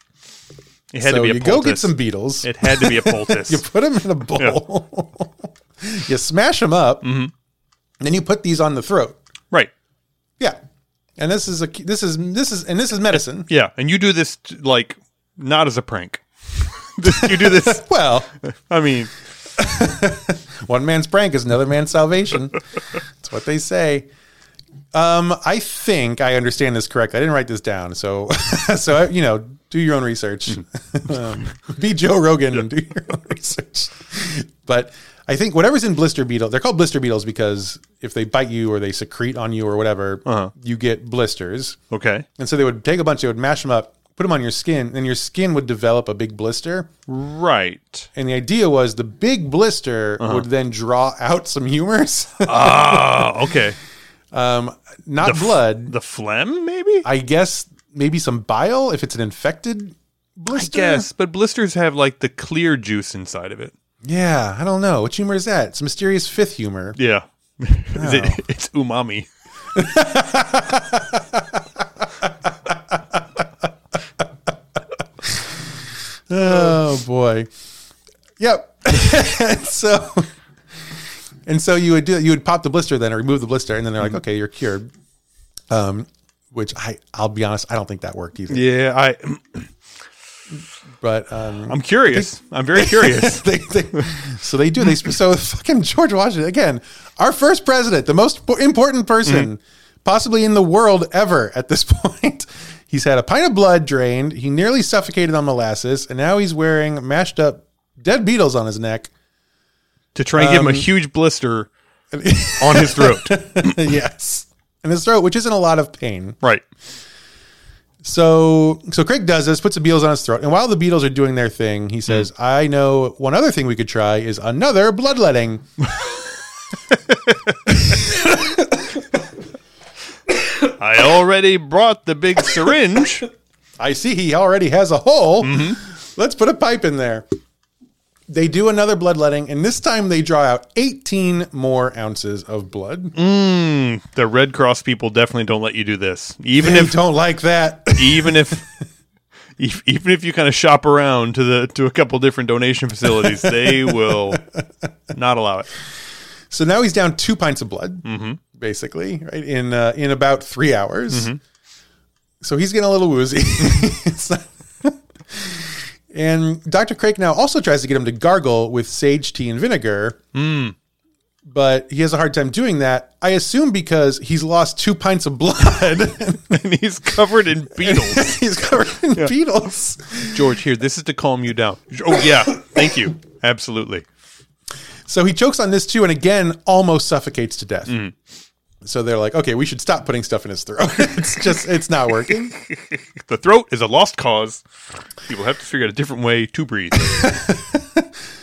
It had so to be a you go get some beetles. It had to be a poultice. you put them in a bowl. you smash them up. And then you put these on the throat. right. Yeah. And this is a this is this is and this is medicine. Yeah, and you do this like not as a prank. You do this. Well, I mean, one man's prank is another man's salvation. That's what they say. Um, I think I understand this correctly. I didn't write this down, so so you know, do your own research. um, be Joe Rogan and do your own research. But I think whatever's in blister beetle, they're called blister beetles because if they bite you or they secrete on you or whatever, you get blisters. okay, And so they would take a bunch, they would mash them up, put them on your skin, and your skin would develop a big blister. right. And the idea was the big blister would then draw out some humors, Ah, okay. um, not blood. The phlegm, maybe. I guess maybe some bile if it's an infected blister. I guess, but blisters have like the clear juice inside of it. Yeah, I don't know. What humor is that? It's mysterious fifth humor. Yeah, Is it- it's umami. Oh boy. Yep. so and so you would do you would pop the blister then or remove the blister and then they're like, okay, you're cured. Um, which I I'll be honest, I don't think that worked either. Yeah, I. But um, I'm curious. I'm very curious. they, they, so they do. They so fucking George Washington again, our first president, the most important person possibly in the world ever at this point. He's had a pint of blood drained. He nearly suffocated on molasses, and now he's wearing mashed up dead beetles on his neck. to try and give him a um, huge blister on his throat. yes. in his throat, which isn't a lot of pain. Right. So so Craig does this, puts the beetles on his throat, and while the beetles are doing their thing, he hmm. says, "I know one other thing we could try is another bloodletting." I already brought the big syringe. I see he already has a hole. Mm-hmm. Let's put a pipe in there. They do another bloodletting, and this time they draw out 18 more ounces of blood. Mm, the Red Cross people definitely don't let you do this. Even They if don't like that. even if if- even if you kind of shop around to the to a couple different donation facilities, they will not allow it. So now he's down two pints of blood, mm-hmm. Basically, right in uh, in about three hours. Mm-hmm. So he's getting a little woozy. And Dr. Craig now also tries to get him to gargle with sage tea and vinegar, mm. but he has a hard time doing that. I assume because he's lost two pints of blood. And he's covered in beetles. he's covered in beetles. George, here, this is to calm you down. Oh yeah, thank you. Absolutely. So he chokes on this too, and again almost suffocates to death. Mm. So they're like, okay, we should stop putting stuff in his throat. it's just, it's not working. The throat is a lost cause. People have to figure out a different way to breathe.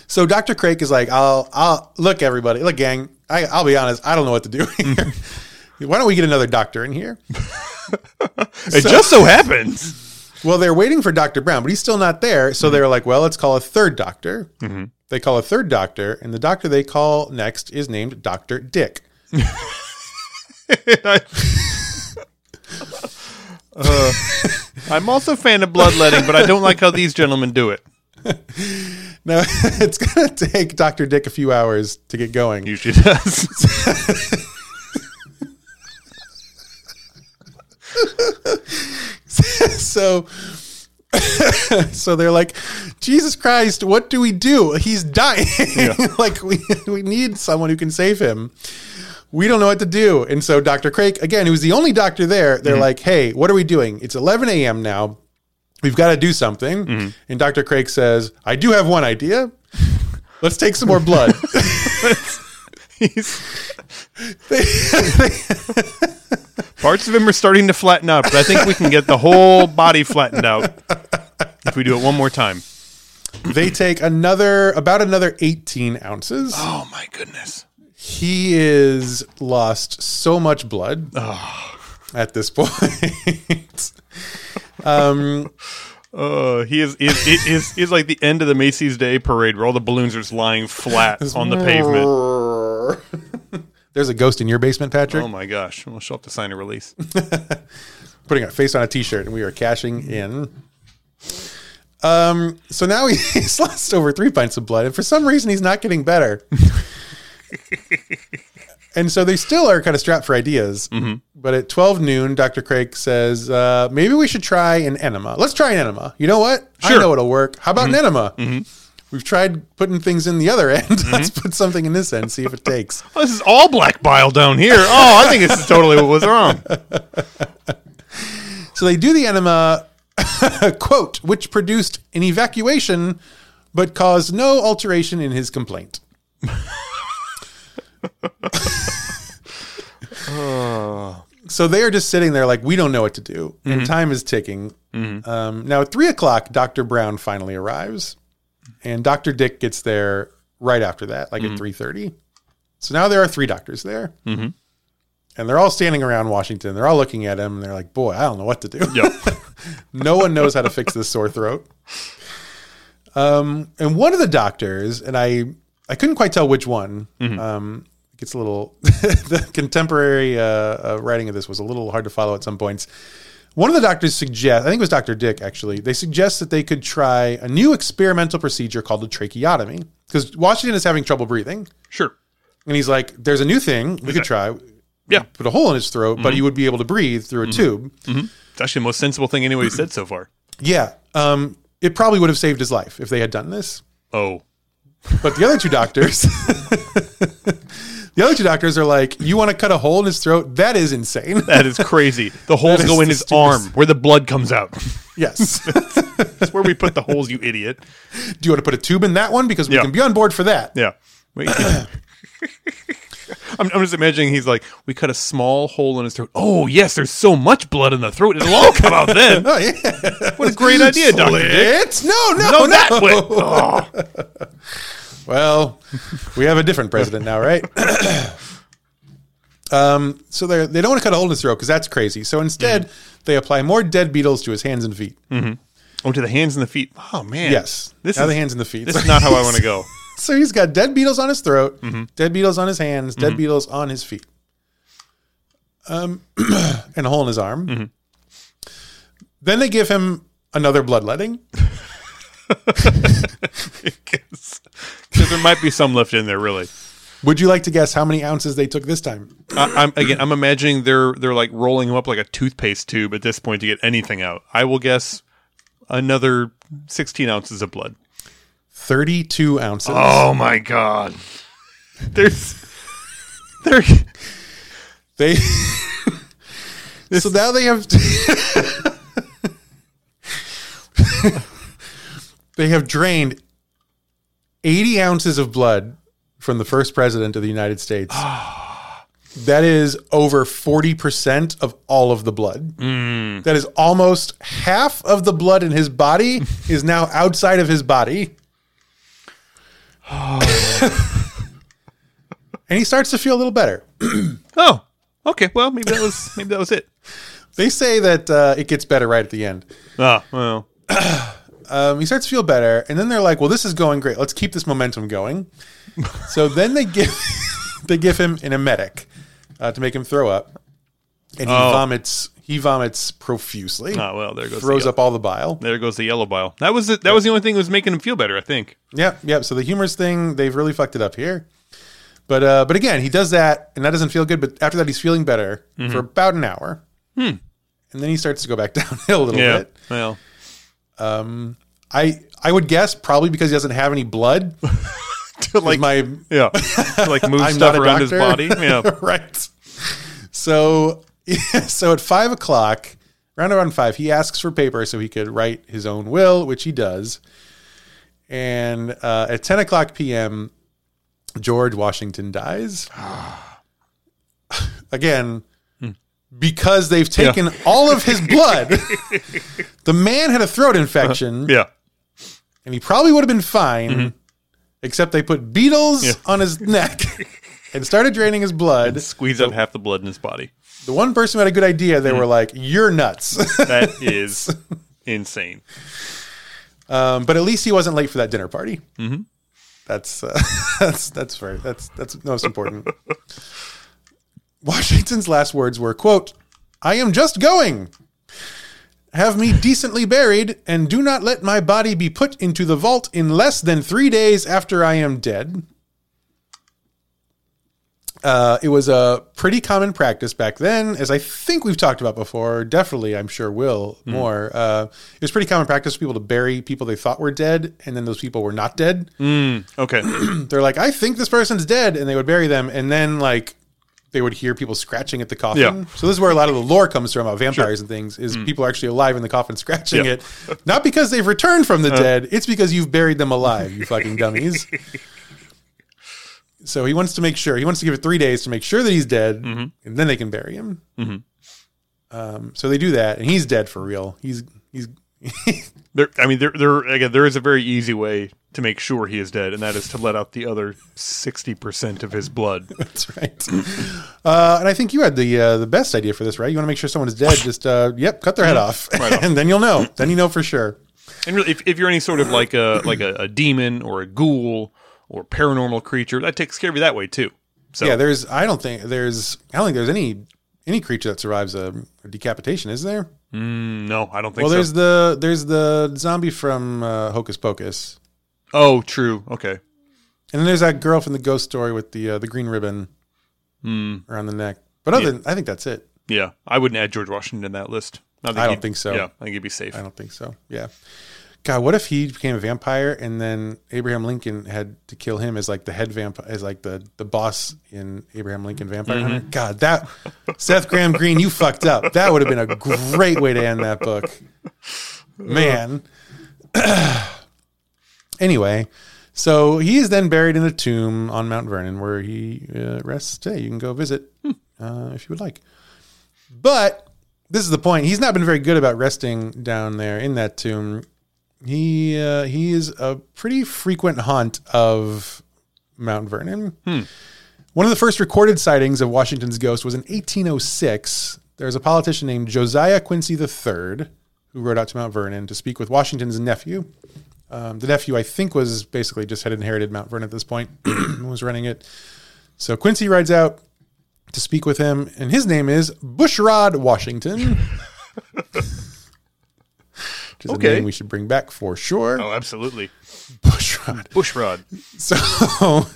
So Dr. Craig is like, I'll, I'll look, everybody, look, gang. I, I'll be honest, I don't know what to do here. Why don't we get another doctor in here? It just so happens. Well, they're waiting for Dr. Brown, but he's still not there. So mm-hmm. they're like, well, let's call a third doctor. Mm-hmm. They call a third doctor, and the doctor they call next is named Dr. Dick. Uh, I'm also a fan of bloodletting, but I don't like how these gentlemen do it. Now, it's going to take Dr. Dick a few hours to get going. Usually does. so so they're like jesus christ what do we do he's dying like we we need someone who can save him we don't know what to do. And so dr craig again who's the only doctor there they're mm-hmm. like hey what are we doing? It's 11 a.m now. We've got to do something. Mm-hmm. And dr craig says i do have one idea. Let's take some more blood. He's, parts of him are starting to flatten out, but I think we can get the whole body flattened out if we do it one more time. they take another about another 18 ounces. Oh my goodness. He is lost so much blood at this point. um, Uh, he is is, is is is like the end of the Macy's Day Parade where all the balloons are just lying flat on the pavement. There's a ghost in your basement, Patrick. Oh my gosh! We'll show up to sign a release. Putting a face on a T-shirt, and we are cashing in. Um, so now he's lost over three pints of blood, and for some reason he's not getting better. and so they still are kind of strapped for ideas. Mm-hmm. But at 12 noon, Dr. Craig says, uh, maybe we should try an enema. Let's try an enema. You know what? I know it'll work. How about an mm-hmm. enema? Mm-hmm. We've tried putting things in the other end. Let's put something in this end, see if it takes. Oh, this is all black bile down here. Oh, I think this is totally what was wrong. So they do the enema, quote, which produced an evacuation but caused no alteration in his complaint. So they are just sitting there like, we don't know what to do. And time is ticking. Um, now, at three o'clock, Dr. Brown finally arrives. And Dr. Dick gets there right after that, like at 3.30. So now there are three doctors there. And they're all standing around Washington. They're all looking at him. And they're like, boy, I don't know what to do. Yep. No one knows how to fix this sore throat. Um, and one of the doctors, and I, I couldn't quite tell which one. Um, it gets a little. the contemporary uh, uh, writing of this was a little hard to follow at some points. One of the doctors suggest, I think it was Dr. Dick actually, they suggest that they could try a new experimental procedure called a tracheotomy because Washington is having trouble breathing. Sure. And he's like, there's a new thing we could try. Yeah. Put a hole in his throat, but he would be able to breathe through a tube. It's actually the most sensible thing anybody's said so far. Yeah. Um, it probably would have saved his life if they had done this. Oh. But the other two doctors, the other two doctors are like, you want to cut a hole in his throat? That is insane. That is crazy. The holes go in his arm where the blood comes out. yes. That's where we put the holes, you idiot. Do you want to put a tube in that one? Because we Yeah. can be on board for that. Yeah. Wait, I'm, I'm just imagining he's like, we cut a small hole in his throat. Oh yes, there's so much blood in the throat, it'll all come out then. Oh yeah. What a great idea, Doctor Dick. No, no, No, no. that way. Oh. Well, we have a different president now, right? um, so they they don't want to cut a hole in his throat because that's crazy. So instead, they apply more dead beetles to his hands and feet. Oh, to the hands and the feet. Oh man. Yes, This now is the hands and the feet. This is not how I want to go. So he's got dead beetles on his throat, Mm-hmm. dead beetles on his hands, dead beetles on his feet, um, and a hole in his arm. Mm-hmm. Then they give him another bloodletting. Because there might be some left in there, really. Would you like to guess how many ounces they took this time? I, I'm again. I'm imagining they're they're like rolling them up like a toothpaste tube at this point to get anything out. I will guess another 16 ounces of blood. Thirty-two ounces. Oh my god! There's there. They so now they have they have drained eighty ounces of blood from the first president of the United States. that is over forty percent of all of the blood. That is almost half of the blood in his body is now outside of his body. and he starts to feel a little better. Oh, okay. Well, maybe that was maybe that was it. They say that uh, it gets better right at the end. Ah, well. Um, he starts to feel better, and then they're like, "Well, this is going great. Let's keep this momentum going." so then they give they give him an emetic uh, to make him throw up, and he Oh. vomits. He vomits profusely, Ah, well. There goes. throws the, up all the bile. There goes the yellow bile. That was the, that was the only thing that was making him feel better. I think. Yep, yep. So the humorous thing, they've really fucked it up here. But uh, but again, he does that, and that doesn't feel good. But after that, he's feeling better Mm-hmm. for about an hour, and then he starts to go back downhill a little Hmm. Yeah. bit. Well. I I would guess probably because he doesn't have any blood. To like my yeah. To like move stuff around his body. Yeah. right. So, so at five o'clock, around around five, he asks for paper so he could write his own will, which he does. And uh, at ten o'clock p.m., George Washington dies. Again, because they've taken all of his blood. the man had a throat infection, Yeah. And he probably would have been fine, except they put beetles Yeah. on his neck and started draining his blood. Squeeze out half the blood in his body. The one person who had a good idea, they were like, "You're nuts." That is insane. um, but at least he wasn't late for that dinner party. Mm-hmm. That's uh, that's that's fair. That's that's most important. Washington's last words were, "quote I am just going. Have me decently buried, and do not let my body be put into the vault in less than three days after I am dead." Uh, it was a pretty common practice back then, as I think we've talked about before. Definitely, I'm sure will more. Uh, it was pretty common practice for people to bury people they thought were dead, and then those people were not dead. Okay. They're like, I think this person's dead, and they would bury them, and then like they would hear people scratching at the coffin. Yeah. So this is where a lot of the lore comes from about vampires and things. Is mm. people are actually alive in the coffin scratching Yeah. it, not because they've returned from the uh-huh. dead. It's because you've buried them alive. You fucking dummies. So he wants to make sure. He wants to give it three days to make sure that he's dead, mm-hmm. and then they can bury him. Mm-hmm. Um, so they do that, and he's dead for real. He's he's There, I mean, there, there again, there is a very easy way to make sure he is dead, and that is to let out the other sixty percent of his blood. That's right. Uh, and I think you had the uh, the best idea for this, right? You want to make sure someone is dead. Just uh, yep, cut their head off, Right off. and then you'll know. Then you know for sure. And really, if, if you're any sort of like a like a, a demon or a ghoul or paranormal creature, that takes care of you that way too. So Yeah, there's. I don't think there's. I don't think there's any any creature that survives a, a decapitation. Is there? Mm, no, I don't think Well, so. there's the there's the zombie from uh, Hocus Pocus, oh, true. Okay. and then there's that girl from the ghost story with the uh, the green ribbon Hmm. around the neck. But other than I think that's it. Yeah, I wouldn't add George Washington in that list. I don't think so. Yeah, I think he'd be safe. I don't think so. Yeah. God, what if he became a vampire and then Abraham Lincoln had to kill him as like the head vampire, as like the the boss in Abraham Lincoln Vampire Mm-hmm. Hunter? God, that Seth Graham Green, you fucked up. That would have been a great way to end that book, man. anyway, So he is then buried in a tomb on Mount Vernon where he uh, rests today. You can go visit uh, if you would like. But this is the point. He's not been very good about resting down there in that tomb. He uh, he is a pretty frequent haunt of Mount Vernon. One of the first recorded sightings of Washington's ghost was in 1806. There was a politician named Josiah Quincy III who rode out to Mount Vernon to speak with Washington's nephew. Um, the nephew, I think, was basically just had inherited Mount Vernon at this point and was running it. So Quincy rides out to speak with him, and his name is Bushrod Washington. Which is a Okay. name we should bring back for sure. Oh, absolutely. Bushrod. Bushrod. So,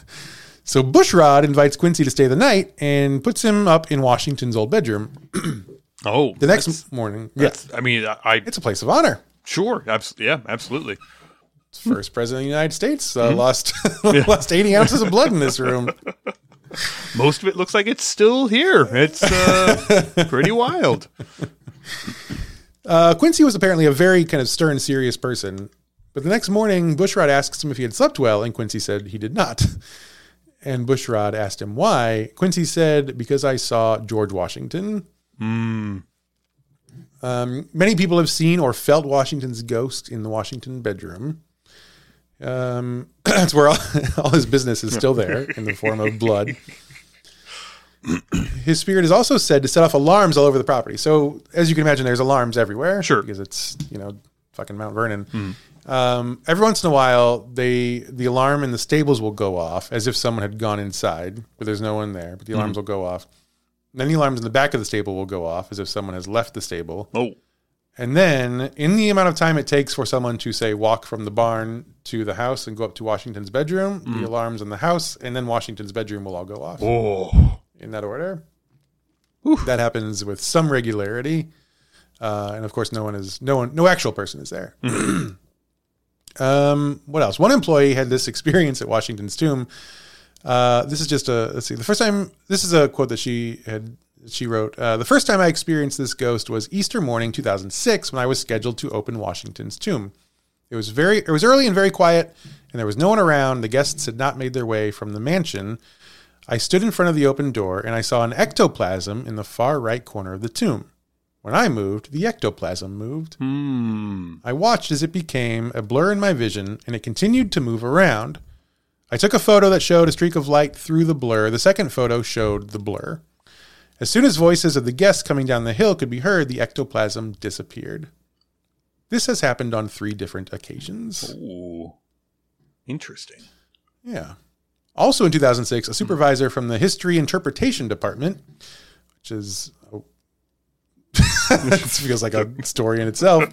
so Bushrod invites Quincy to stay the night and puts him up in Washington's old bedroom. Oh, The next morning, yes, that's- I mean, I, I it's a place of honor. sure, abs- yeah, absolutely. First president of the United States uh, Mm-hmm. lost lost eighty ounces of blood in this room. Most of it looks like it's still here. It's uh, pretty wild. Uh, Quincy was apparently a very kind of stern, serious person. But the next morning, Bushrod asks him if he had slept well, and Quincy said he did not. And Bushrod asked him why. Quincy said, "Because I saw George Washington." Um, many people have seen or felt Washington's ghost in the Washington bedroom. Um, that's where all, all his business is still there in the form of blood. His spirit is also said to set off alarms all over the property. So, as you can imagine, there's alarms everywhere. Sure. because it's you know fucking Mount Vernon. Hmm. Um, every once in a while, they the alarm in the stables will go off as if someone had gone inside, but there's no one there. But the alarms hmm. will go off. And Then the alarms in the back of the stable will go off as if someone has left the stable. Oh, And then, in the amount of time it takes for someone to say walk from the barn to the house and go up to Washington's bedroom, the hmm. alarms in the house and then Washington's bedroom will all go off oh, in that order. That happens with some regularity, uh, and of course, no one is no one, no actual person is there. um, what else? One employee had this experience at Washington's tomb. Uh, this is just a let's see. The first time this is a quote that she had she wrote. Uh, the first time I experienced this ghost was Easter morning, 2006, when I was scheduled to open Washington's tomb. It was very it was early and very quiet, and there was no one around. The guests had not made their way from the mansion. I stood in front of the open door and I saw an ectoplasm in the far right corner of the tomb. When I moved, the ectoplasm moved. hmm. I watched as it became a blur in my vision and it continued to move around. I took a photo that showed a streak of light through the blur. The second photo showed the blur. As soon as voices of the guests coming down the hill could be heard, the ectoplasm disappeared. This has happened on three different occasions. Ooh. Interesting. Yeah. Also in 2006, a supervisor from the History Interpretation Department, which is oh, this feels like a story in itself,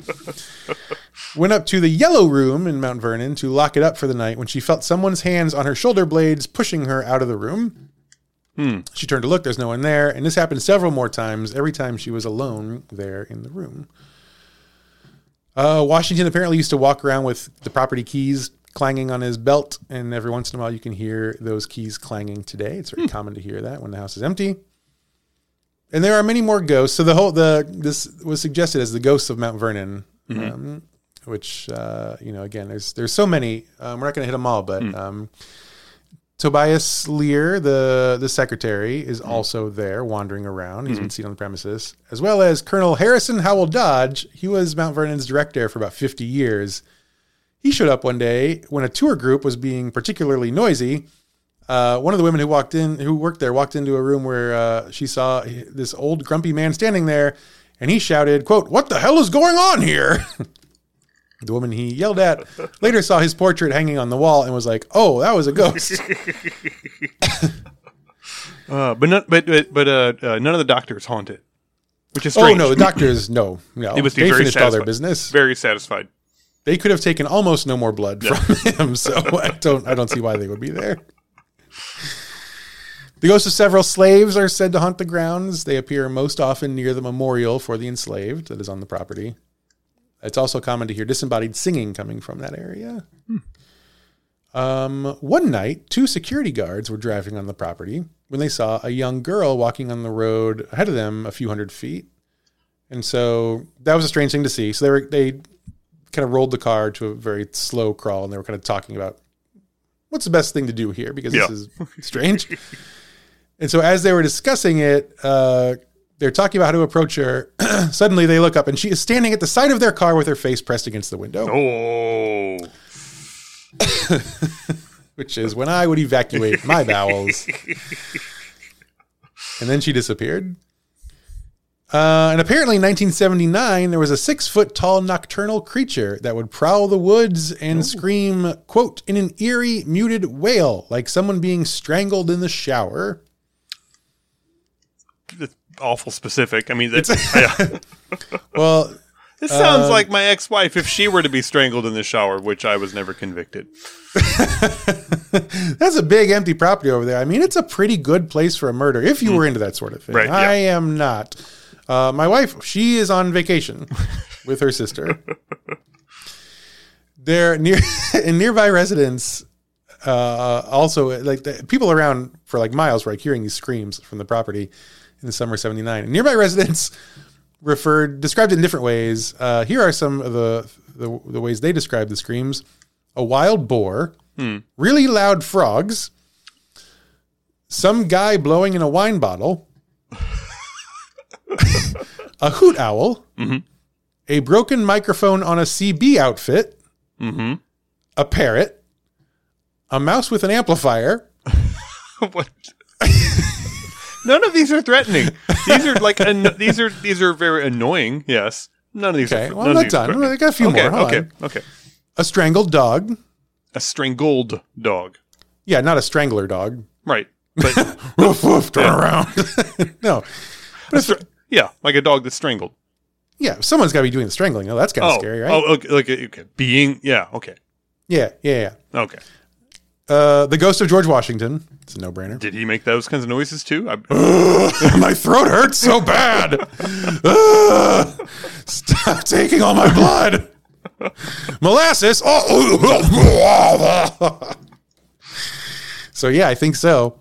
went up to the Yellow Room in Mount Vernon to lock it up for the night when she felt someone's hands on her shoulder blades pushing her out of the room. She turned to look, there's no one there, and this happened several more times every time she was alone there in the room. Uh, Washington apparently used to walk around with the property keys clanging on his belt, and every once in a while you can hear those keys clanging today. It's very common to hear that when the house is empty. And there are many more ghosts. So the whole the this was suggested as the ghosts of Mount Vernon, um, which uh, you know again there's there's so many. Um, we're not going to hit them all, but um, Tobias Lear, the the secretary, is also there wandering around. He's been seen on the premises, as well as Colonel Harrison Howell Dodge. He was Mount Vernon's director for about 50 years. He showed up one day when a tour group was being particularly noisy. Uh, one of the women who walked in, who worked there, walked into a room where uh, she saw this old grumpy man standing there, and he shouted, "quote What the hell is going on here?" the woman he yelled at later saw his portrait hanging on the wall and was like, "Oh, that was a ghost." Uh, but not, but but, but uh, uh, none of the doctors haunt it, which is oh strange. no, the doctors, no, no, They must be they very finished all their satisfied. business. Very satisfied. They could have taken almost no more blood from him, so I don't, I don't see why they would be there. The ghosts of several slaves are said to haunt the grounds. They appear most often near the memorial for the enslaved that is on the property. It's also common to hear disembodied singing coming from that area. Um, one night, two security guards were driving on the property when they saw a young girl walking on the road ahead of them a few hundred feet. And so that was a strange thing to see. So they were they kind of rolled the car to a very slow crawl and they were kind of talking about what's the best thing to do here because Yeah. this is strange. and so as they were discussing it, uh, they're talking about how to approach her. Suddenly they look up and she is standing at the side of their car with her face pressed against the window, Oh, which is when I would evacuate my bowels. and then she disappeared. Uh, and apparently, in 1979, there was a six foot tall nocturnal creature that would prowl the woods and scream, quote, in an eerie, muted wail, like someone being strangled in the shower. that's awful specific. I mean, that's, yeah. Well, This sounds Uh, like my ex-wife if she were to be strangled in the shower, which I was never convicted. that's a big empty property over there. I mean, it's a pretty good place for a murder if you were into that sort of thing. Right, yeah. I am not. Uh, my wife, she is on vacation with her sister. They're near in nearby residents. Uh, also, like the people around for like miles were like hearing these screams from the property in the summer '79. Nearby residents referred described it in different ways. Uh, here are some of the, the the ways they describe the screams: a wild boar, really loud frogs, some guy blowing in a wine bottle, a hoot owl, a broken microphone on a CB outfit, a parrot, a mouse with an amplifier, what? None of these are threatening. These are like an- these are these are very annoying. Yes. None of these. Okay, are, well, I'm not done. I got a few okay, more. Hold okay. on. Okay. a strangled dog. A strangled dog. Yeah, not a strangler dog. Right. But Woof woof, turn around. no, a str- yeah, like a dog that's strangled. yeah, someone's got to be doing the strangling. Oh, that's kind of Oh, scary, right? oh, okay, okay, okay. Being, yeah, okay, Yeah, yeah, okay. Uh, the ghost of George Washington. It's a no-brainer. Did he make those kinds of noises too? I, my throat hurts so bad. Stop taking all my blood. Molasses. Oh. so yeah, I think so.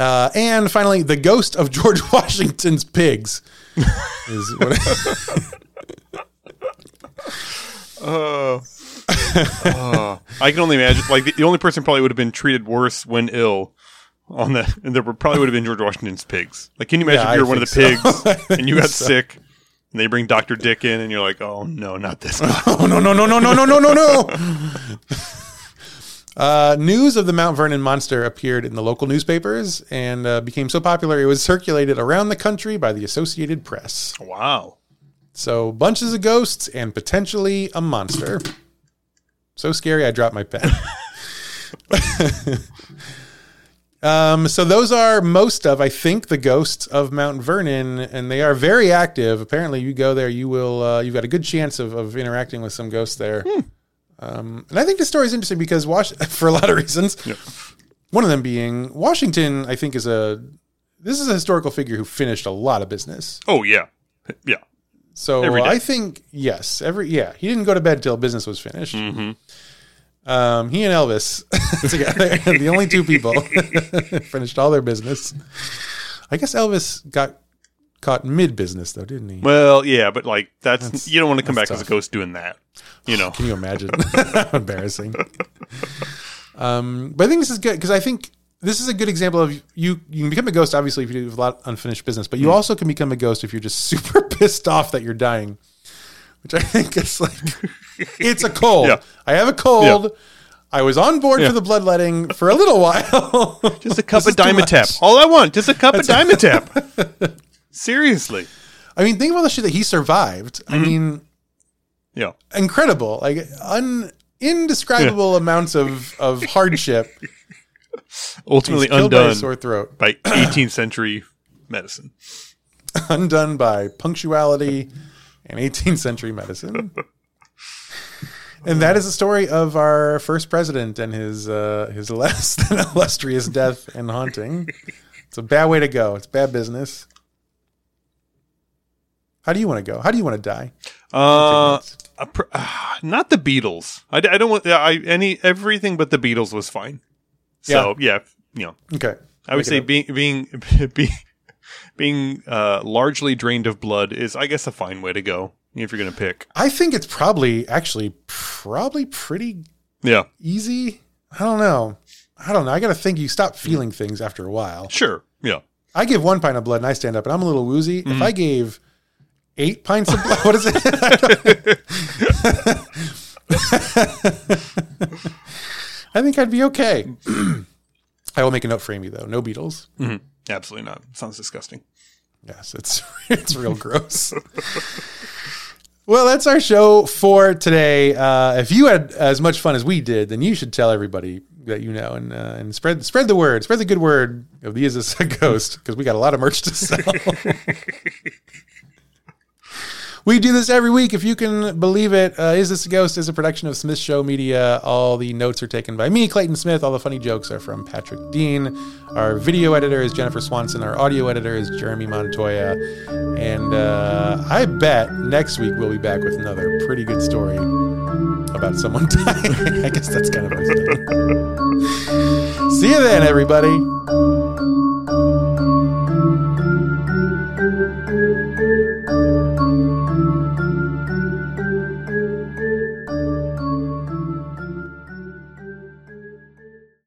Uh, and finally, the ghost of George Washington's pigs is what. uh, uh, I can only imagine. Like the, the only person probably would have been treated worse when ill on that, and there probably would have been George Washington's pigs. Like, can you imagine Yeah, if you I were one of the so. Pigs and you got so. sick, and they bring Doctor Dick in, and you're like, oh no, not this oh no no no no no no no no no. Uh, news of the Mount Vernon monster appeared in the local newspapers and uh, became so popular it was circulated around the country by the Associated Press. wow. So bunches of ghosts and potentially a monster. So scary, I dropped my pen. um, so those are most of, I think, the ghosts of Mount Vernon, and they are very active. Apparently, you go there, you will. Uh, you've got a good chance of, of interacting with some ghosts there. Um, and I think this story is interesting because Wash- for a lot of reasons. One of them being Washington, I think, is a this is a historical figure who finished a lot of business. Oh yeah, yeah. So I think yes, every yeah, he didn't go to bed till business was finished. Mm-hmm. Um, he and Elvis together, the only two people finished all their business. I guess Elvis got caught mid business though, didn't he? Well, yeah, but like that's, That's- you don't want to come back that's as a ghost doing that. You know. Can you imagine? Embarrassing. Um, but I think this is good because I think this is a good example of you. You can become a ghost, obviously, if you have a lot of unfinished business, but you Mm. also can become a ghost if you're just super pissed off that you're dying, which I think is like it's a cold. Yeah. I have a cold. I was on board Yeah. for the bloodletting for a little while. Just a cup of is too much. Dimetapp. All I want, just a cup of Dimetapp. Seriously. I mean, think about all the shit that he survived. I Mm-hmm. mean, Yeah. incredible, like un indescribable amounts of of hardship. Ultimately killed by undone sore throat. by 18th century medicine. undone by punctuality and 18th century medicine. And that is the story of our first president and his uh, his less than illustrious death and haunting. It's a bad way to go. It's bad business. How do you want to go? How do you want to die? Uh, pr- uh, not the Beatles. I, I don't want I any everything but the Beatles was fine. So yeah, you know, Okay. I would Make say being being being being uh, largely drained of blood is, I guess, a fine way to go if you're going to pick. I think it's probably actually probably pretty Yeah, easy. I don't know. I don't know. I got to think you stop feeling things after a while. Sure. Yeah. I give one pint of blood and I stand up and I'm a little woozy. If Mm-hmm. I gave eight pints of blood, what is it? I think I'd be okay. I will make a note for Amy though. No beetles. Absolutely not. Sounds disgusting. Yes, it's it's real gross. well, that's our show for today. Uh, if you had as much fun as we did, then you should tell everybody that you know and uh, and spread spread the word, spread the good word of the Is This a Ghost because we got a lot of merch to sell. We do this every week, if you can believe it. Uh, is This a Ghost is a production of Smith Show Media. All the notes are taken by me, Clayton Smith. All the funny jokes are from Patrick Dean. Our video editor is Jennifer Swanson. Our audio editor is Jeremy Montoya. And uh, I bet next week we'll be back with another pretty good story about someone dying. I guess that's kind of thing. See you then, everybody.